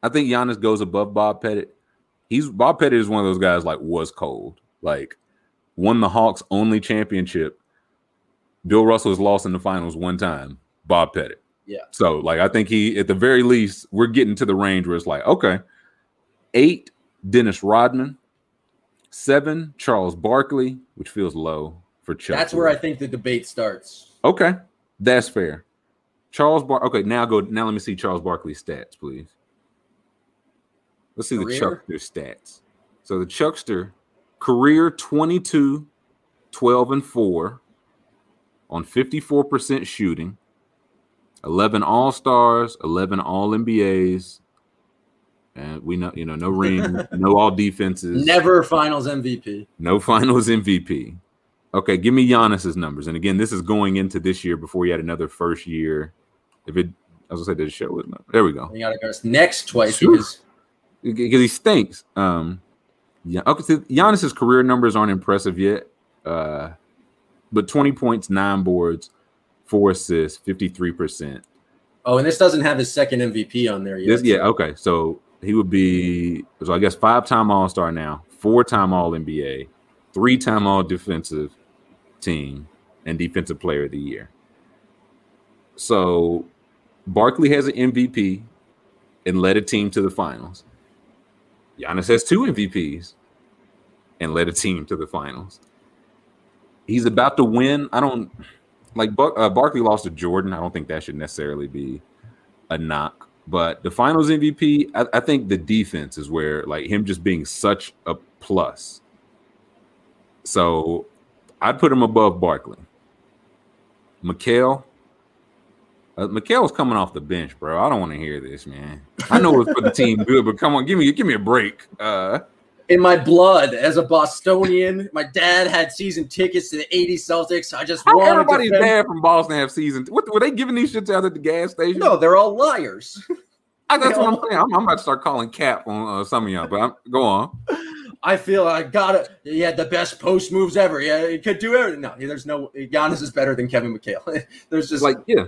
I think Giannis goes above Bob Pettit. He's Bob Pettit is one of those guys like was cold, like won the Hawks' only championship. Bill Russell has lost in the finals one time. Bob Pettit. Yeah. So like I think he at the very least we're getting to the range where it's like okay, eight Dennis Rodman, seven Charles Barkley, which feels low for Chuck. That's where I think the debate starts. Okay, that's fair. Charles Bar. Okay, now go. Now let me see Charles Barkley's stats, please. Let's see the Chuckster stats. So the Chuckster career 22, 12 and 4 on 54% shooting, 11 All Stars, 11 All NBAs, and we know you know no [laughs] ring, no All defenses, Never Finals MVP. no finals MVP. Okay, give me Giannis's numbers. And again, this is going into this year before he had another first year. If it, as I said, did it show it? There we go. You got go next twice Sure. because Because he stinks. Um, yeah. Okay, so Giannis's career numbers aren't impressive yet. Uh, but 20 points, nine boards, four assists, 53%. oh, and this doesn't have his second MVP on there yet. This, yeah, okay. So he would be, so I guess five time All Star now, four time All NBA, three time All Defensive Team, and Defensive Player of the Year. So Barkley has an MVP and led a team to the finals. Giannis has two MVPs and led a team to the finals. He's about to win. I don't like Bar- uh, Barkley lost to Jordan. I don't think that should necessarily be a knock. But the finals MVP, I, I think the defense is where like him just being such a plus. So I'd put him above Barkley. McHale. Uh, McHale's coming off the bench, bro. I don't want to hear this, man. I know it's for the team good, but come on, give me give me a break. Uh, in my blood as a Bostonian. My dad had season tickets to the 80 Celtics. I just how wanted everybody's to. dad from Boston have season? What were they giving these shits out at the gas station? No, they're all liars. [laughs] I, that's what I'm [laughs] saying. I'm, I'm about to start calling cap on uh, some of y'all, but I'm, go on. I feel I got it. He had the best post moves ever. Yeah, he could do everything. No, there's no. Giannis is better than Kevin McHale. [laughs] there's just like, yeah,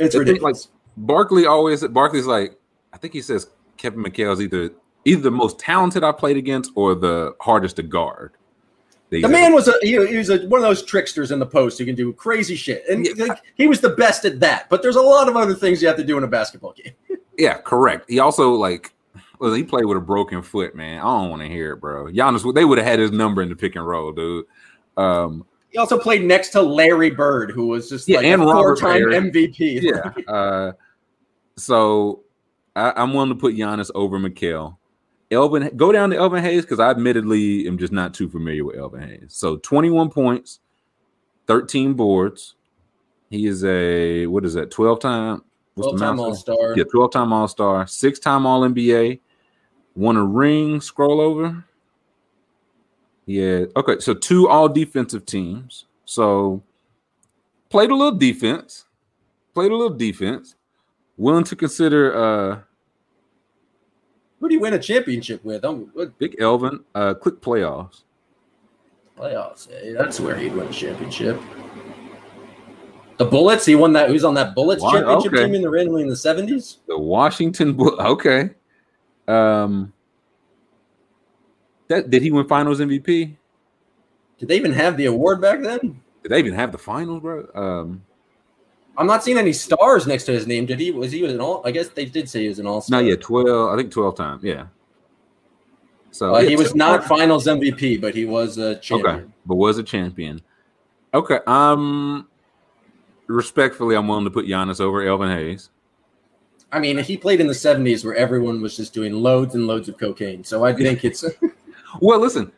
it's the thing, ridiculous. Barkley always Barkley's like I think he says Kevin McHale's either either the most talented I played against or the hardest to guard. The man was a he, he was a, one of those tricksters in the post who can do crazy shit, and Yeah. like, he was the best at that. But there's a lot of other things you have to do in a basketball game. [laughs] yeah, correct. He also like well, he played with a broken foot, man. I don't want to hear it, bro. Giannis, they would have had his number in the pick and roll, dude. Um, He also played next to Larry Bird, who was just Yeah, like and a Robert four-time Baer. MVP. yeah. Uh, so I, I'm willing to put Giannis over McHale. Elvin, go down to Elvin Hayes because I admittedly am just not too familiar with Elvin Hayes. So 21 points, 13 boards. He is a what is that? 12 time. 12-time? All-Star. Yeah, 12 time All Star, six time All NBA, won a ring. Scroll over. Yeah. Okay. So two All Defensive teams. So played a little defense. Played a little defense. Willing to consider uh Who do you win a championship with? Um, what Big Elvin. Uh, click playoffs. playoffs? eh? That's where he'd win a championship. The Bullets. He won that. He was on that Bullets Why- championship okay. team in the randomly in the seventies. The Washington Bull. Okay. Um. That did he win Finals MVP? Did they even have the award back then? Did they even have the finals, bro? Um. I'm not seeing any stars next to his name. Did he? Was he an all? I guess they did say he was an all star. Not yet. Twelve. I think twelve times. Yeah. So Uh, he was not Finals MVP, but he was a champion. Okay, but was a champion. Okay. Um. Respectfully, I'm willing to put Giannis over Elvin Hayes. I mean, he played in the 70s where everyone was just doing loads and loads of cocaine. So I think it's [laughs] Well, listen.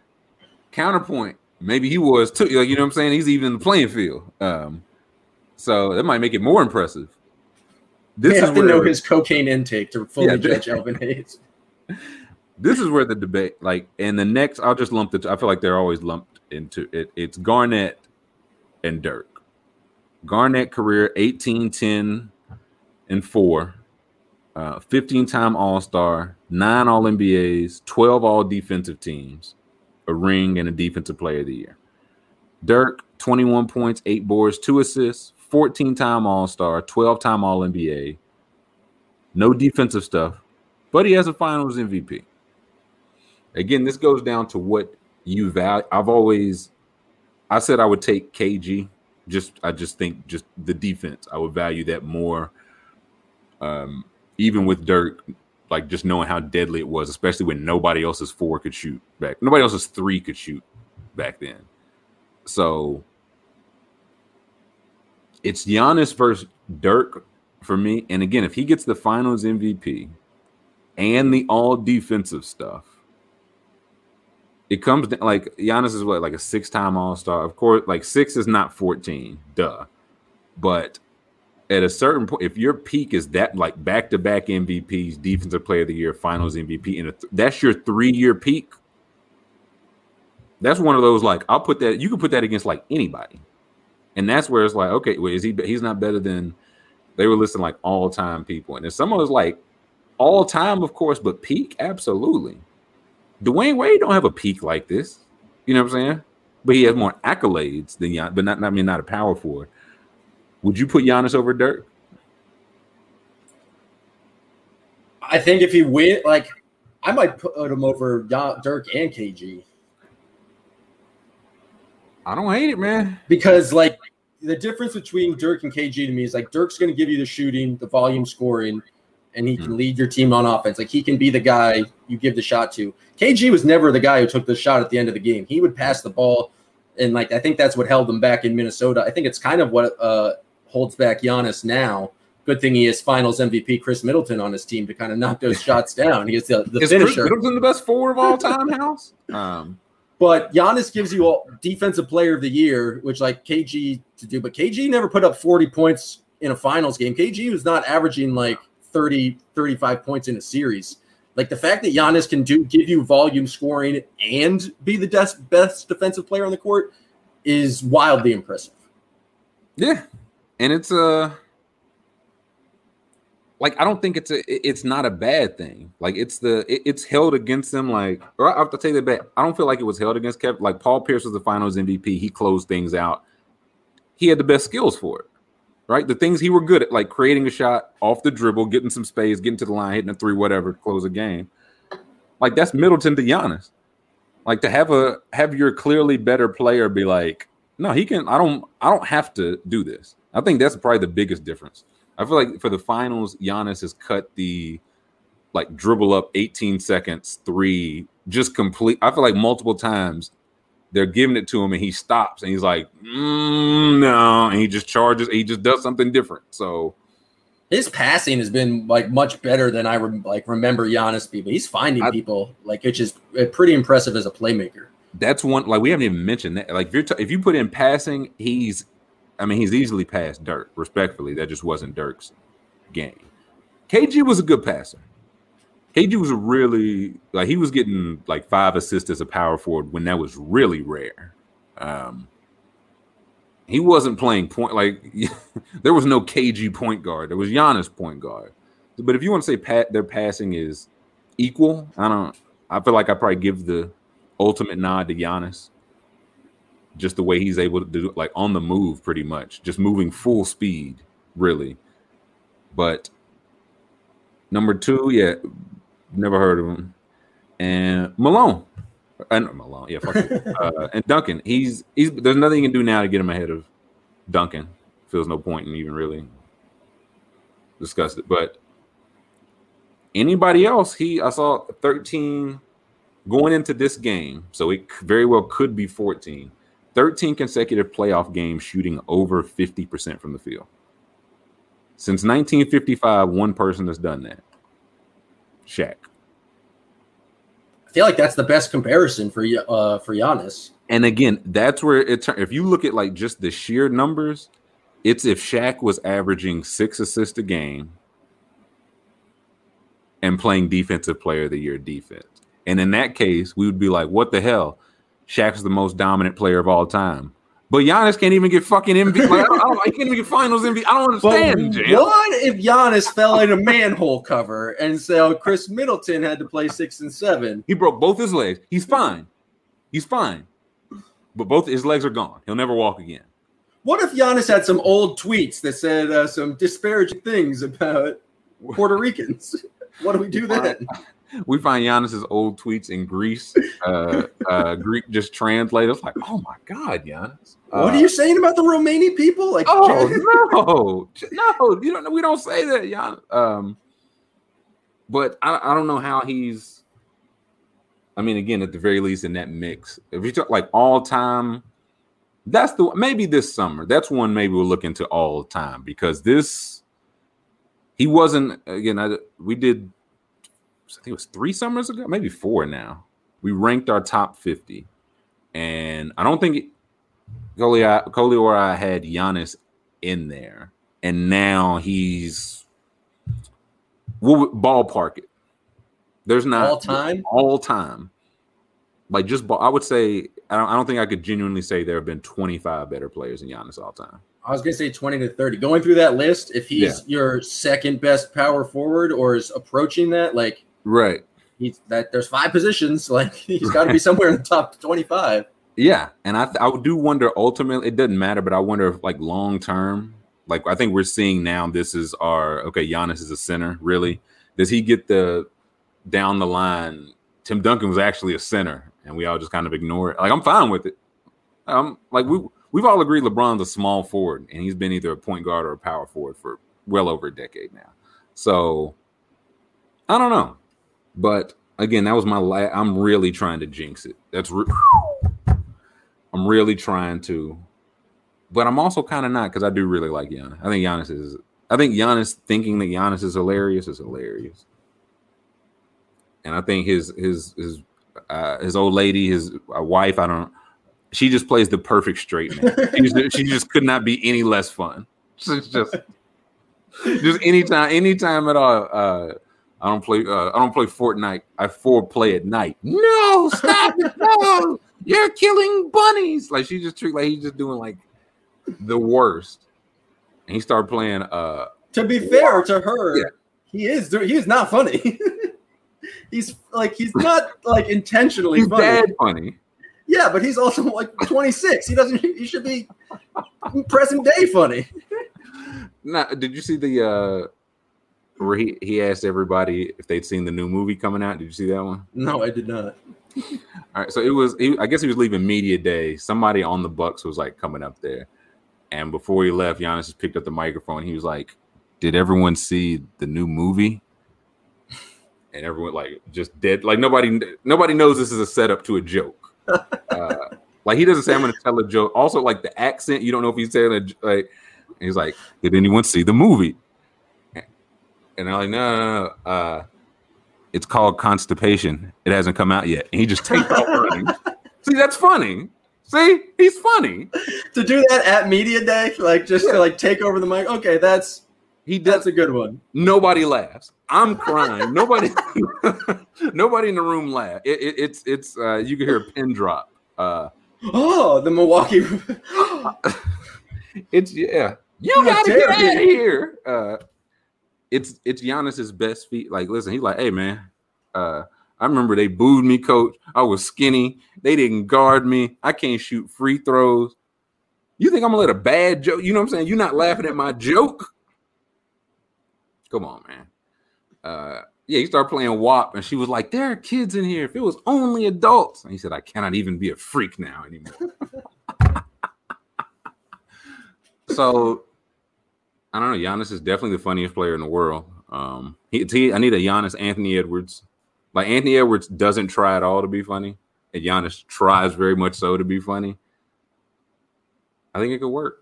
Counterpoint. Maybe he was too. Like, you know what I'm saying? He's even in the playing field. Um. So that might make it more impressive. This is have to know his cocaine intake to fully Yeah, judge [laughs] Elvin Hayes. This is where the debate, like, and the next, I'll just lump the. I feel like they're always lumped into it. It's Garnett and Dirk. Garnett career 18, 10, and 4. Uh, 15 time All Star, nine All NBAs, 12 All Defensive teams, a ring, and a Defensive Player of the Year. Dirk, 21 points, eight boards, two assists, 14 time All Star, 12 time All NBA. No defensive stuff, but he has a finals MVP. Again, this goes down to what you value. I've always, I said I would take KG. Just, I just think just the defense. I would value that more. Um, even with Dirk, like just knowing how deadly it was, especially when nobody else's four could shoot back, nobody else's three could shoot back then. So it's Giannis versus Dirk for me. And again, if he gets the finals MVP and the all defensive stuff, it comes like Giannis is what like a six time All Star. Of course, like six is not 14, duh. But at a certain point, if your peak is that like back to back MVPs, Defensive Player of the Year, Finals MVP, and th- that's your three year peak, that's one of those like I'll put that you can put that against like anybody, and that's where it's like okay, well, is he? He's not better than they were listing like all time people, and if someone was like all time, of course, but peak, absolutely. Dwayne Wade don't have a peak like this, you know what I'm saying? But he has more accolades than Gian, but not, not I mean not a power forward. Would you put Giannis over Dirk? I think if he win, like, I might put him over Dirk and KG I don't hate it, man. because, like, the difference between Dirk and KG to me is like Dirk's going to give you the shooting, the volume scoring, and he can lead your team on offense. Like, he can be the guy you give the shot to. KG was never the guy who took the shot at the end of the game. He would pass the ball, and like I think that's what held them back in Minnesota. I think it's kind of what uh, holds back Giannis now. Good thing he has Finals MVP Khris Middleton on his team to kind of knock those [laughs] shots down. He is the, the Is Khris. Middleton the best forward of all time, [laughs] House? Um, But Giannis gives you a defensive player of the year, which like KG to do. But KG never put up 40 points in a finals game. KG was not averaging like 30, 35 points in a series. Like the fact that Giannis can do give you volume scoring and be the des- best defensive player on the court is wildly impressive. yeah, and it's a like I don't think it's a it's not a bad thing. Like it's the it- it's held against them. Like or I have to take that back. I don't feel like it was held against Kevin. Like Paul Pierce was the Finals MVP. He closed things out. He had the best skills for it. Right, the things he were good at, like creating a shot off the dribble, getting some space, getting to the line, hitting a three, whatever, close a game. Like that's Middleton to Giannis. Like to have a have your clearly better player be like, no, he can. I don't. I don't have to do this. I think that's probably the biggest difference. I feel like for the finals, Giannis has cut the like dribble up 18 seconds three just complete. I feel like multiple times they're giving it to him and he stops and he's like, mm, no, and he just charges. He just does something different. So His passing has been like much better than I rem- like remember Giannis be, but he's finding I- people like it's is uh, pretty impressive as a playmaker. that's one like we haven't even mentioned that. Like if you're t- if you put in passing, he's I mean he's easily past Dirk. Respectfully, that just wasn't Dirk's game. KG was a good passer. KG was really like he was getting like five assists as a power forward when that was really rare. Um, he wasn't playing point like [laughs] there was no KG point guard. There was Giannis point guard. But if you want to say pat their passing is equal, I don't. I feel like I probably give the ultimate nod to Giannis. Just the way he's able to do like on the move, pretty much, just moving full speed, really. But number two, yeah, never heard of him. And Malone, and Malone, yeah, fuck it. [laughs] uh, and Duncan, he's he's there's nothing you can do now to get him ahead of Duncan. Feels no point in even really discuss it. But anybody else, he I saw 13 going into this game, so it very well could be 14. 13 consecutive playoff games shooting over 50% from the field. Since 1955, one person has done that. Shaq. I feel like that's the best comparison for uh for Giannis. And again, that's where it turns. If you look at like just the sheer numbers, it's if Shaq was averaging six assists a game and playing defensive player of the year defense. And in that case, we would be like, what the hell? Shaq's the most dominant player of all time. But Giannis can't even get fucking MVP. Like, I don't, I don't, he can't even get finals MVP. I don't [laughs] understand. But what if Giannis fell in a manhole cover and so Khris Middleton had to play six and seven? He broke both his legs. He's fine. He's fine. But both his legs are gone. He'll never walk again. What if Giannis had some old tweets that said uh, some disparaging things about [laughs] Puerto Ricans? What do we do then? We find Giannis's old tweets in Greece, uh, uh, Greek just translate. It's like, oh my god, Giannis. Uh, what are you saying about the Romanian people? Like, oh no, no, you don't. We don't say that, Giannis. Um, but I, I don't know how he's. I mean, again, at the very least, in that mix, if you talk like all time, that's the maybe this summer. That's one maybe we'll look into all time because this he wasn't again. I, we did I think it was three summers ago, maybe four now. We ranked our top 50. And I don't think Coley, or I had Giannis in there. And now he's we'll ballpark it. There's not all time, all time. Like just I would say I don't, I don't think I could genuinely say there have been 25 better players than Giannis all time. I was gonna say 20 to 30. Going through that list, if he's yeah. your second best power forward or is approaching that, like Right. He's that there's five positions. [laughs] Like he's got to be somewhere in the top 25. Yeah, and I I do wonder ultimately it doesn't matter, but I wonder if like long term, like I think we're seeing now this is our okay. Giannis is a center. Really, does he get the down the line? Tim Duncan was actually a center, and we all just kind of ignore it. Like I'm fine with it. Um, like we we've all agreed LeBron's a small forward, and he's been either a point guard or a power forward for well over a decade now. So I don't know. But again, that was my la- I'm really trying to jinx it. That's re- [sighs] I'm really trying to, but I'm also kind of not because I do really like Giannis. I think Giannis is. I think Giannis thinking that Giannis is hilarious is hilarious, and I think his his his uh, his old lady, his uh, wife. I don't. She just plays the perfect straight man. she, just, she just could not be any less fun. It's just just anytime, anytime at all. Uh, I don't play. Uh, I don't play Fortnite. I foreplay at night. No, stop it! No, you're killing bunnies. Like she just treat like he's just doing like the worst. And he started playing. Uh, to be fair to her, yeah. he is. He is not funny. [laughs] he's like he's not like intentionally he's funny. Bad funny. Yeah, but he's also like 26. He doesn't. He should be present day funny. Now, did you see the? uh where he, he asked everybody if they'd seen the new movie coming out. Did you see that one? No, I did not. All right, so it was. He, I guess he was leaving media day. Somebody on the Bucks was like coming up there, and before he left, Giannis just picked up the microphone. He was like, "Did everyone see the new movie?" And everyone like just dead. Like nobody nobody knows this is a setup to a joke. [laughs] uh, like he doesn't say I'm going to tell a joke. Also, like the accent, you don't know if he's saying a like. he's like, "Did anyone see the movie?" And I'm like, no, no, no. Uh, it's called constipation. It hasn't come out yet. And he just takes off running. [laughs] See, that's funny. See, he's funny. to do that at media day, like just yeah. to like take over the mic. Okay, that's he does, that's a good one. Nobody laughs. I'm crying. nobody, [laughs] nobody in the room laugh. It, it, it's it's uh, you can hear a pin drop. Uh, oh, the Milwaukee. [laughs] it's yeah. You gotta get out of here. Uh, it's it's Giannis's best feat. Like, listen, he's like, hey man, uh, I remember they booed me, coach. I was skinny. They didn't guard me. I can't shoot free throws. You think I'm gonna let a bad joke? You know what I'm saying? You're not laughing at my joke. Come on, man. Uh, yeah, he started playing WAP, and she was like, "There are kids in here. If it was only adults," and he said, "I cannot even be a freak now anymore." [laughs] so, I don't know. Giannis is definitely the funniest player in the world. Um, he, he, I need a Giannis Anthony Edwards. Like Anthony Edwards doesn't try at all to be funny, and Giannis tries very much so to be funny. I think it could work.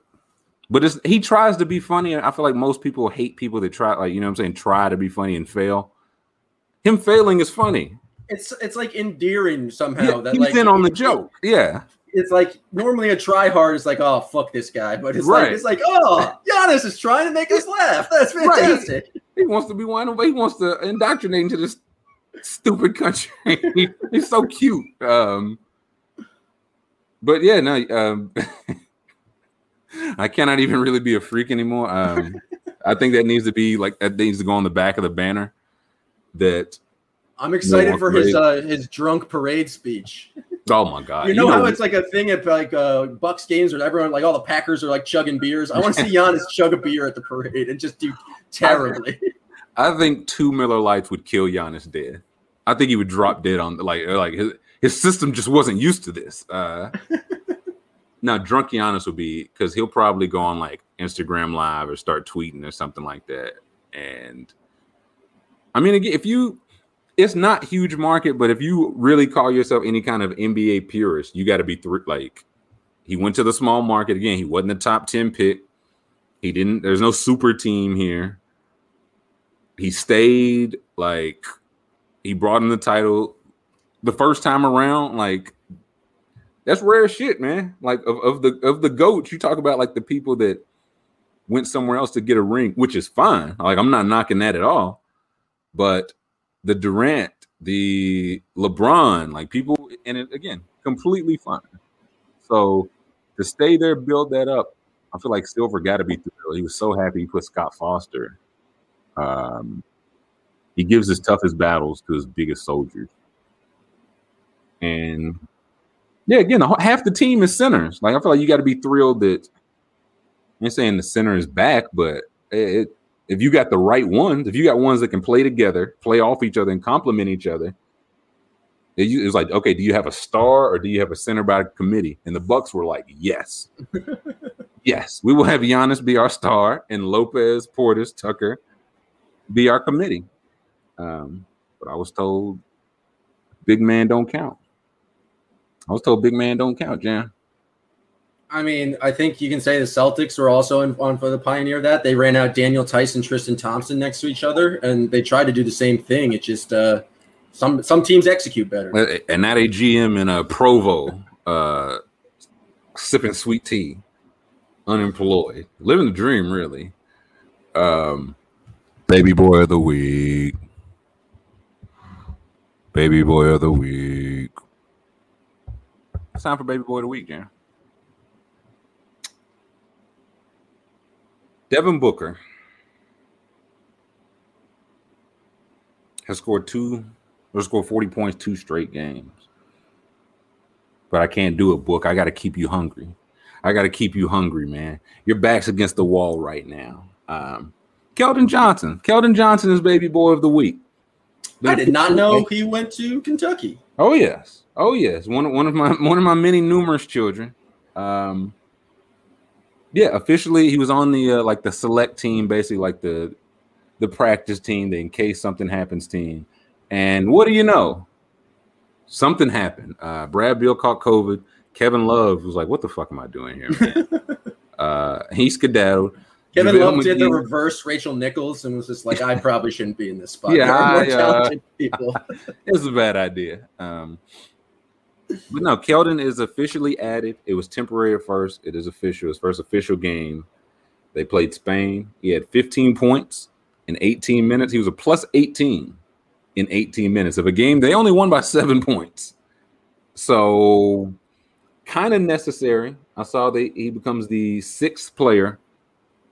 But it's, he tries to be funny. and I feel like most people hate people that try, like you know, what I'm saying, try to be funny and fail. Him failing is funny. It's it's like endearing somehow. Yeah, that he's like in on the joke. Yeah, It's like normally a try hard is like, oh fuck this guy, but it's Right. like it's like, oh, Giannis is trying to make us laugh. That's Right. fantastic. he wants to be one. of He wants to indoctrinate into this stupid country. [laughs] He- he's so cute. Um, but yeah, no. Um, [laughs] I cannot even really be a freak anymore. Um, I think that needs to be like that needs to go on the back of the banner. That I'm excited more for his uh, his drunk parade speech. Oh my god, You know how it's like a thing at like uh, Bucks games where everyone like all the Packers are like chugging beers. I want to see Giannis chug a beer at the parade and just do terribly. I think two Miller Lights would kill Giannis dead. I think he would drop dead on like like his his system just wasn't used to this. Uh, [laughs] now drunk Giannis would be because he'll probably go on like Instagram Live or start tweeting or something like that. And I mean, again, if you, it's not huge market, but if you really call yourself any kind of NBA purist, you got to be thr like. He went to the small market again. He wasn't the top ten pick. He didn't. There's no super team here he stayed like he brought in the title the first time around like that's rare shit man like of, of the of the goats you talk about like the people that went somewhere else to get a ring which is fine like i'm not knocking that at all but the durant the lebron like people and it again completely fine so to stay there build that up i feel like silver got to be thrilled he was so happy he put scott foster um, he gives his toughest battles to his biggest soldiers. And yeah, again, half the team is centers. Like I feel like you got to be thrilled that I'm saying the center is back, but it, if you got the right ones, if you got ones that can play together, play off each other, and complement each other, it, it's like, okay, do you have a star or do you have a center by committee? And the Bucks were like, yes, [laughs] yes, we will have Giannis be our star and Lopez, Portis, Tucker be our committee. Um, but I was told big man don't count. I was told big man don't count, Jan. I mean, I think you can say the Celtics were also in, on for the pioneer of that. They ran out Daniel Theis, Tristan Thompson next to each other, and they tried to do the same thing. It just uh, some some teams execute better. And not a GM in a Provo uh, sipping sweet tea, unemployed, living the dream, really. Um, baby boy of the week. Baby boy of the week. It's time for baby boy of the week, Jan. Devin Booker has scored two, or scored 40 points two straight games. But I can't do it, Book. I got to keep you hungry. I got to keep you hungry, man. Your back's against the wall right now. Um, Keldon Johnson. Keldon Johnson is baby boy of the week. I did not know he went to Kentucky. Oh yes, oh yes. One of one of my [laughs] one of my many numerous children. Um, yeah, officially he was on the uh, like the select team, basically like the the practice team, the in case something happens team. And what do you know? Something happened. Uh, Brad Beal caught COVID. Kevin Love was like, "What the fuck am I doing here?" man?" [laughs] uh, he skedaddled. Kevin JaVale Love did the reverse Rachel Nichols and was just like, I [laughs] probably shouldn't be in this spot. Yeah, There more I, uh, talented people. [laughs] it was a bad idea. Um, but no, Keldon is officially added. It was temporary at first. It is official. His first official game. They played Spain. He had 15 points in 18 minutes. He was a plus 18 in 18 minutes of a game. They only won by seven points. So kind of necessary. I saw that he becomes the sixth player,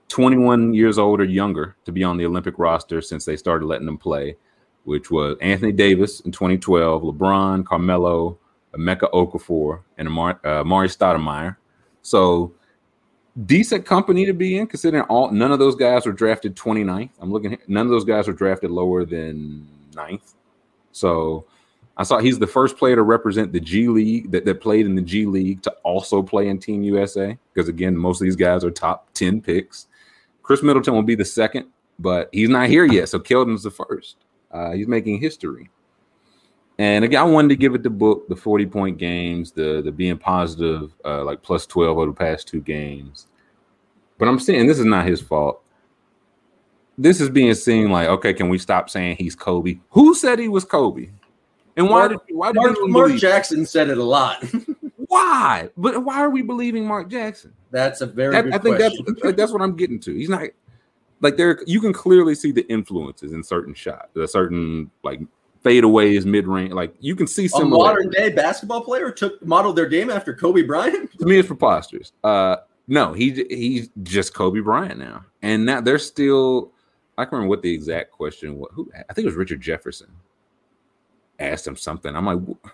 21 years old or younger, to be on the Olympic roster since they started letting them play. which was Anthony Davis in 2012, LeBron, Carmelo, Emeka Okafor, and Amar'e, uh, Mari Stoudemire. So decent company to be in, considering all none of those guys were drafted 29th. I'm looking none of those guys were drafted lower than ninth. So I saw he's the first player to represent the G League that, that played in the G League to also play in Team USA. Because again, most of these guys are top 10 picks. Khris Middleton will be the second, but he's not here yet. So Keldon's the first. Uh, he's making history. And again, I wanted to give it the book, the 40 point games, the the being positive, uh, like plus 12 over the past two games. But I'm saying this is not his fault. This is being seen like, okay, can we stop saying he's Kobe? Who said he was Kobe? And why Mark, did why did Mark, Jackson said it a lot. [laughs] Why? But why are we believing Mark Jackson? that's a very That- I think question. that's [laughs] that's what I'm getting to. He's not like there. You can clearly see the influences in certain shots, a certain like fadeaways, mid range. Like you can see some. modern day basketball player took modeled their game after Kobe Bryant. To me, it's preposterous. Uh, no, he he's just Kobe Bryant now, and now they're still. I can't remember what the exact question was. Who I think it was Richard Jefferson asked him something. I'm like, "Wh-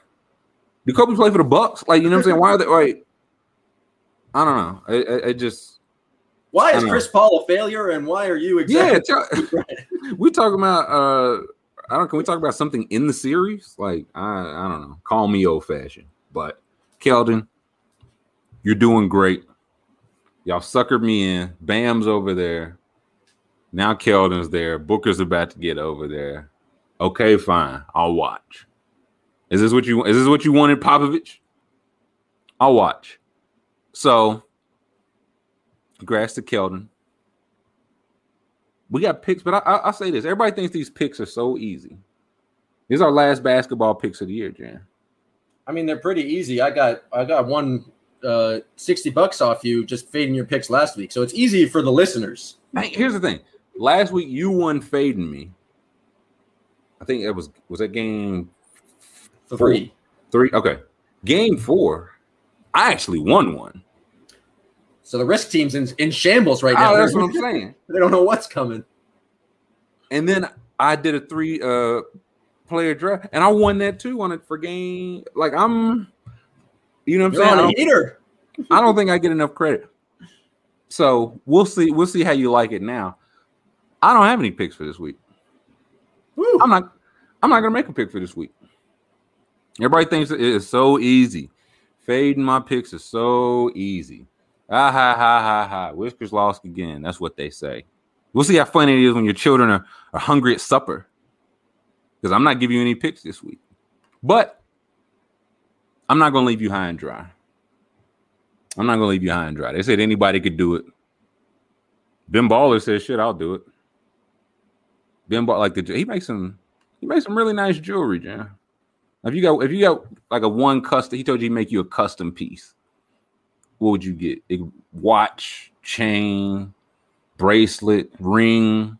did Kobe play for the Bucks? Like, you know what I'm saying? Why are they like? I don't know. I, I, I just Why is know. Chris Paul a failure, and why are you yeah. exactly? tell- [laughs] we talking about uh, I don't. Can we talk about something in the series? Like, I I don't know. Call me old fashioned, but Keldon, you're doing great. Y'all suckered me in. Bam's over there. Now Keldon's there. Booker's about to get over there. Okay, fine. I'll watch. Is this what you is this what you wanted, Popovich? I'll watch. So congrats to Keldon. We got picks, but I, I, I'll say this: everybody thinks these picks are so easy. These are our last basketball picks of the year, Jan. I mean, they're pretty easy. I got I got one uh, sixty bucks off you just fading your picks last week, so it's easy for the listeners. Hey, here's the thing: last week you won fading me. I think it was was that game three, Four. three. Okay, game four. I actually won one. So the risk team's in, in shambles right now. Oh, that's [laughs] what I'm saying. they don't know what's coming. And then I did a three uh player draft, and I won that too on it for game. Like I'm, you know what I'm You're saying? I on a don't- heater. I don't think I get enough credit. So we'll see. We'll see how you like it now. I don't have any picks for this week. Woo. I'm not. I'm not gonna make a pick for this week. Everybody thinks it is so easy. Fading my picks is so easy. Ah ha ha ha ha. Whiskers lost again. That's what they say. We'll see how funny it is when your children are, are hungry at supper. Because I'm not giving you any picks this week. But I'm not gonna leave you high and dry. I'm not gonna leave you high and dry. They said anybody could do it. Ben Baller says, "Shit, I'll do it." Ben Baller, like the he makes some, he makes some really nice jewelry, Jan. If you got, if you got like a one custom, he told you to make you a custom piece. What would you get? A watch, chain, bracelet, ring.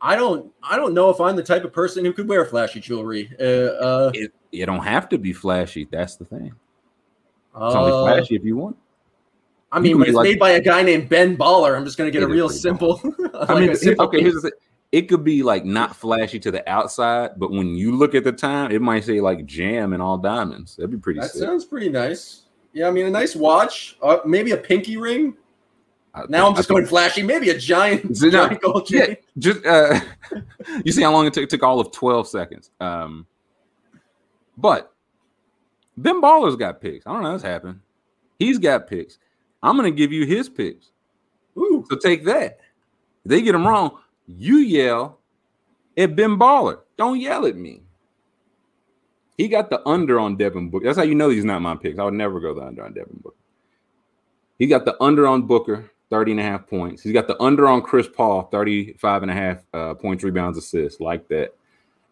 I don't I don't know if I'm the type of person who could wear flashy jewelry. Uh, uh, It, it don't have to be flashy. That's the thing. It's uh, only flashy if you want. I mean, when it's like- made by a guy named Ben Baller, I'm just going to get a real simple. [laughs] I mean, simple okay, here's the thing. It could be like not flashy to the outside, but when you look at the time, it might say like jam and all diamonds. That'd be pretty That sick. sounds pretty nice. Yeah, I mean, a nice watch, uh, maybe a pinky ring. I Now I'm just going flashy, maybe a giant, So now- giant gold Yeah, chain. just uh, [laughs] you see how long it took? It took all of twelve seconds. Um, but Ben Baller's got picks. I don't know what's happened. He's got picks. I'm gonna give you his picks. Ooh, So take that. If they get them wrong, you yell at Ben Baller. Don't yell at me. He got the under on Devin Booker. That's how you know he's not my picks. I would never go the under on Devin Booker. He got the under on Booker, 30 and a half points. He's got the under on Chris Paul, 35 and a half uh, points, rebounds, assists, like that.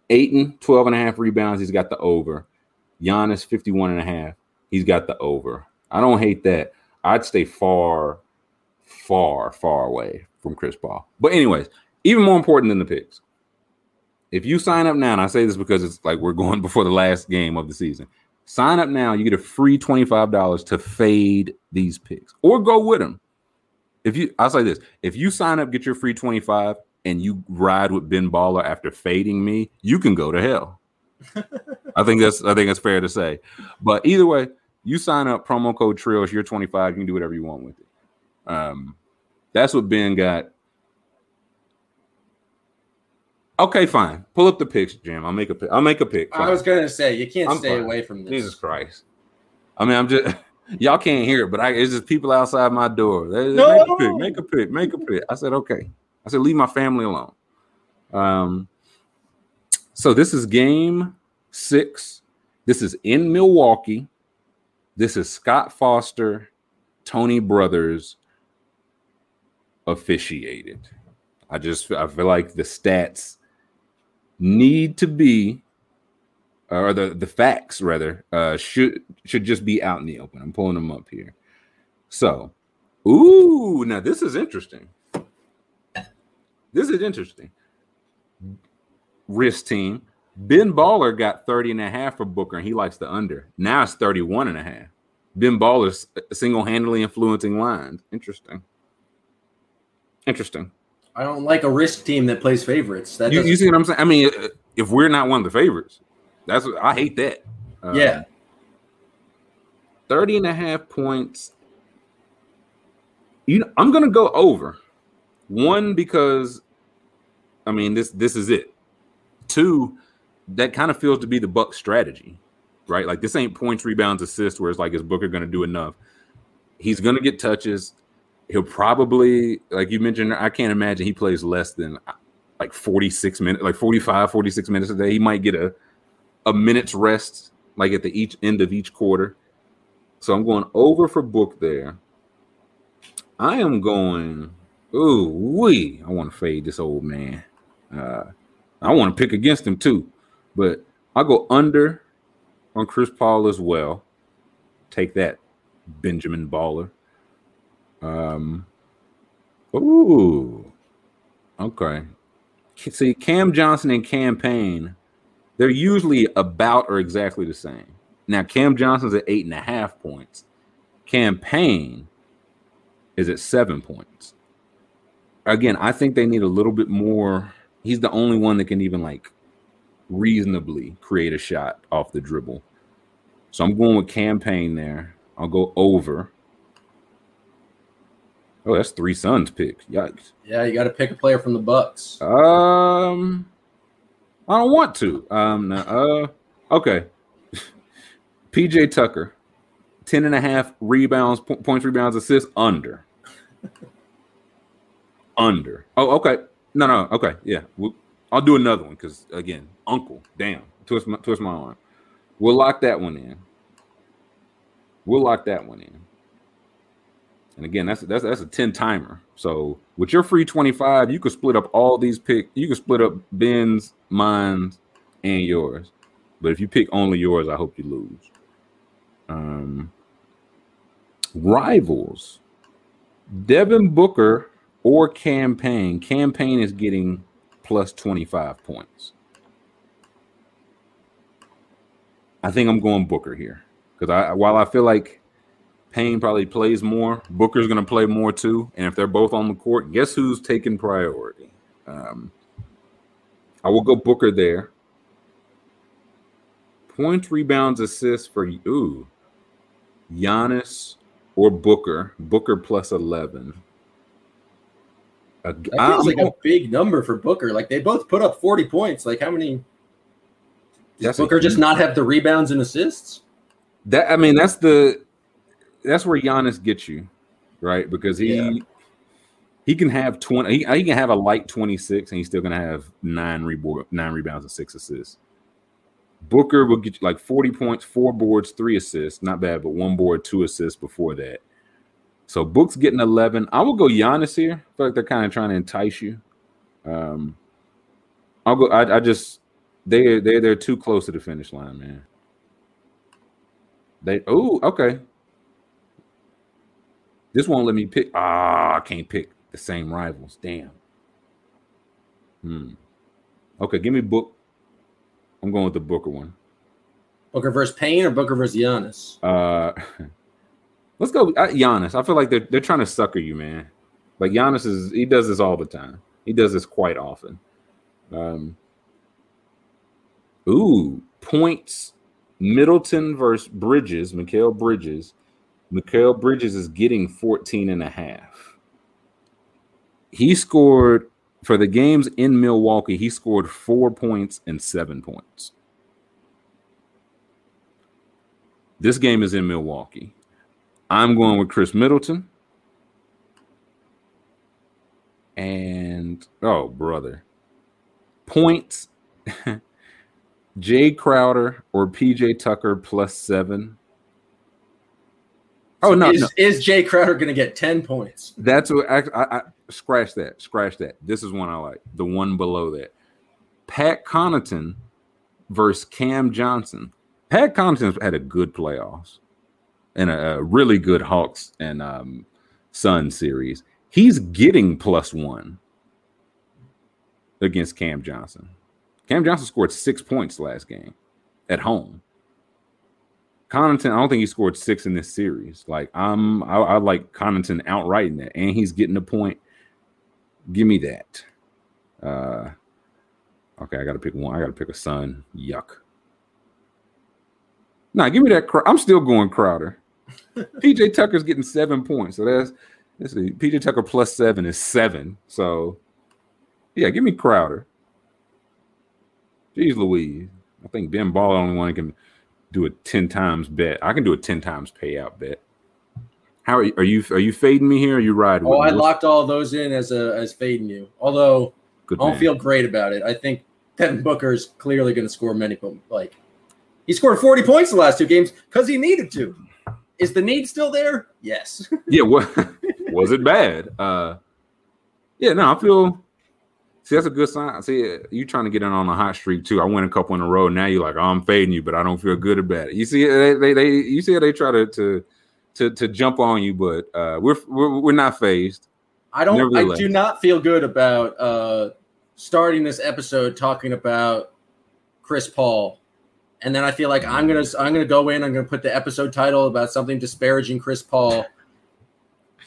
Ayton, 12 and a half rebounds. He's got the over. Giannis, 51 and a half. He's got the over. I don't hate that. I'd stay far, far, far away from Chris Paul. But anyways, even more important than the picks. If you sign up now, and I say this because it's like we're going [laughs] before the last game of the season. Sign up now, you get a free $25 to fade these picks or go with them. If you I'll say this, if you sign up, get your free 25, and you ride with Ben Baller after fading me, you can go to hell. [laughs] I think that's I think that's fair to say. But either way, you sign up promo code Trills, you're 25, you can do whatever you want with it. Um, that's what Ben got. Okay, fine. Pull up the picks, Jim. I'll make a pick. I'll make a pick. I was gonna say you can't I'm stay fine. away from this. Jesus Christ. I mean, I'm just [laughs] y'all can't hear it, but I it's just people outside my door. They- No. Make a pick, make a pick, make a pick. I said, okay. I said, leave my family alone. Um, so this is game six. This is in Milwaukee. This is Scott Foster, Tony Brothers officiated. I just I feel like the stats need to be or the the facts rather uh should should just be out in the open. I'm pulling them up here. So, ooh, now this is interesting. This is interesting. Risk team. Ben Baller got 30 and a half for Booker and he likes the under. Now it's 31 and a half. Ben Baller's single-handedly influencing lines. Interesting. Interesting. I don't like a risk team that plays favorites. That You, you see what I'm saying? I mean, if we're not one of the favorites, that's what I hate that. Uh, yeah. 30 and a half points. You know, I'm gonna go over. One, because I mean this this is it. Two, that kind of feels to be the Buck strategy, right? Like this ain't points, rebounds, assists, where it's like is Booker gonna do enough? He's gonna get touches. He'll probably, like you mentioned, I can't imagine he plays less than like 46 minutes, like 45, 46 minutes a day. He might get a a minute's rest, like at the each end of each quarter. So I'm going over for book there. I am going. Ooh, wee! I want to fade this old man. Uh, I want to pick against him too, but I'll go under on Chris Paul as well. Take that, Benjamin Baller. Um. Ooh. Okay. See, Cam Johnson and Cam Payne, they're usually about or exactly the same. Now, Cam Johnson's at eight and a half points. Cam Payne is at seven points. Again, I think they need a little bit more. He's the only one that can even like reasonably create a shot off the dribble. So I'm going with Cam Payne there. I'll go over. Oh, that's three Suns pick. Yikes. Yeah, you got to pick a player from the Bucks. Um, I don't want to. Um, no, uh, okay. [laughs] PJ Tucker, 10 and a half rebounds, po- points, rebounds, assists, under. [laughs] under. Oh, okay. No, no, okay. Yeah. We'll, I'll do another one because, again, uncle, damn, twist my, twist my arm. We'll lock that one in. We'll lock that one in. And again, that's that's that's a 10 timer. So with your free 25, you could split up all these pick. You could split up Ben's, mine, and yours. But if you pick only yours, I hope you lose. Um rivals. Devin Booker or Cam Payne. Campaign is getting plus 25 points. I think I'm going Booker here. Because I while I feel like Payne probably plays more. Booker's going to play more too. And if they're both on the court, guess who's taking priority? Um, I will go Booker there. Points, rebounds, assists for ooh, Giannis or Booker. Booker plus eleven. Uh, That I- feels like a big number for Booker. Like they both put up 40 points. Like how many? Does Booker just not have the rebounds and assists? That I mean, that's the that's where Giannis gets you, right? Because he Yeah. he can have twenty. He, he can have a light twenty six, and he's still gonna have nine rebound, nine rebounds, and six assists. Booker will get you like forty points, four boards, three assists. Not bad, but one board, two assists before that. So Book's getting eleven. I will go Giannis here. I feel like they're kind of trying to entice you. Um, I'll go. I, I just they they they're too close to the finish line, man. They oh okay. This won't let me pick. Ah, I can't pick the same rivals. Damn. Hmm. Okay, give me book. I'm going with the Booker one. Booker versus Payne or Booker versus Giannis? Uh, [laughs] let's go uh, Giannis. I feel like they're they're trying to sucker you, man. Like Giannis is he does this all the time. He does this quite often. Um, ooh, points. Middleton versus Bridges, Mikal Bridges. Mikal Bridges is getting 14 and a half. He scored for the games in Milwaukee, he scored four points and seven points. This game is in Milwaukee. I'm going with Khris Middleton. And oh, brother. Points. [laughs] Jae Crowder or PJ Tucker plus seven. Oh no, is, no. is Jae Crowder going to get ten points? That's what I, I, scratch that. Scratch that. This is one I like. The one below that. Pat Connaughton versus Cam Johnson. Pat Connaughton's had a good playoffs and a, a really good Hawks and um, Sun series. He's getting plus one against Cam Johnson. Cam Johnson scored six points last game at home. Connaughton, I don't think he scored six in this series. Like I'm, I, I like Connaughton outright in that, and he's getting a point. Give me that. Uh, okay, I got to pick one. I got to pick a Sun. Yuck. Nah, give me that. I'm still going Crowder. [laughs] PJ Tucker's getting seven points, so that's let's see. PJ Tucker plus seven is seven. So yeah, give me Crowder. Jeez Louise. I think Ben Ball the only one can do a 10 times bet. I can do a 10 times payout bet. How are you are you, are you fading me here? Or you riding? Oh, I locked all those in as a as fading you. Although Good I don't man. feel great about it. I think Devin Booker is clearly going to score many like he scored 40 points the last two games because he needed to. Is the need still there? Yes. [laughs] yeah, what [laughs] was it bad? Uh yeah, no, I feel See, that's a good sign. See, you trying to get in on a hot streak too. I went a couple in a row. Now you're like, oh, I'm fading you, but I don't feel good about it. You see, they, they, they you see how they try to to to, to jump on you, but uh, we're, we're we're not phased. I don't. I do not feel good about uh, starting this episode talking about Chris Paul, and then I feel like I'm gonna I'm gonna go in. I'm gonna put the episode title about something disparaging Chris Paul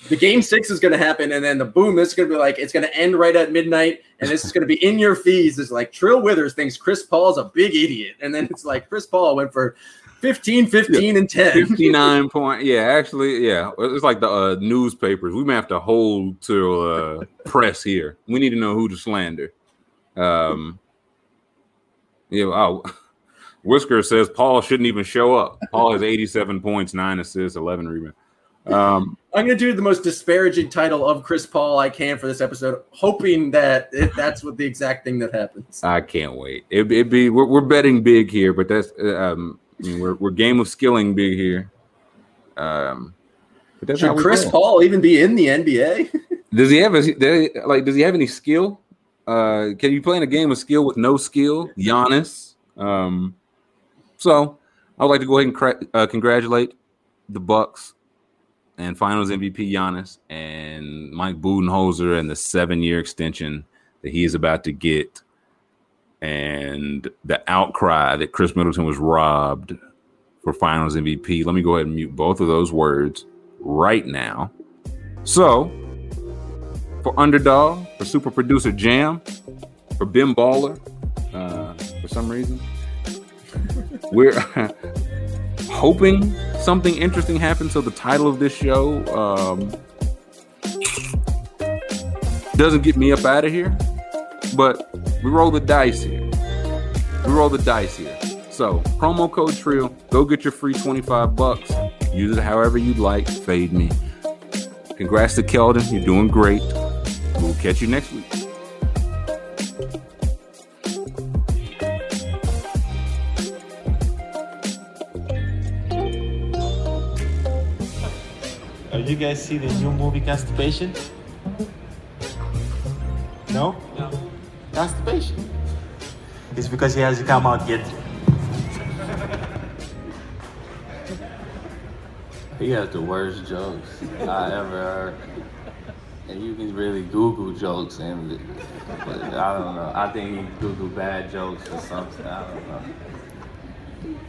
the game six is going to happen, and then the boom, this is going to be like it's going to end right at midnight, and this is going to be in your fees. It's like Trill Withers thinks Chris Paul's a big idiot, and then it's like Chris Paul went for 15, 15, and 10. 59 [laughs] point. Yeah, actually, yeah. It's like the uh, newspapers. We may have to hold to uh, press here. We need to know who to slander. Um, yeah, oh, [laughs] Whisker says Paul shouldn't even show up. Paul has 87 points, nine assists, 11 rebounds. Um, I'm going to do the most disparaging title of Chris Paul I can for this episode, hoping that it, that's what the exact thing that happens. I can't wait. It, it be we're, we're, betting big here, but that's um, I mean, we're we're game of skilling big here. Um, Should Chris Paul even be in the NBA? [laughs] does he have a like? Does he have any skill? Uh, can you play in a game of skill with no skill? Giannis. Um, so I would like to go ahead and cra- uh, congratulate the Bucks and Finals MVP Giannis and Mike Budenholzer and the seven-year extension that he is about to get, and the outcry that Khris Middleton was robbed for Finals MVP. Let me go ahead and mute both of those words right now. So, for Underdog, for Super Producer Jam, for Ben Baller, uh, for some reason, [laughs] we're hoping something interesting happens. So the title of this show um, doesn't get me up out of here, but we roll the dice here. We roll the dice here. So promo code Trill, go get your free 25 bucks. Use it however you'd like. Fade me. Congrats to Keldon. You're doing great. We'll catch you next week. You guys see the new movie Constipation? No? No. Constipation. It's because he hasn't come out yet. He has the worst jokes I ever heard. And you can really Google jokes and I don't know. I think he Google bad jokes or something. I don't know.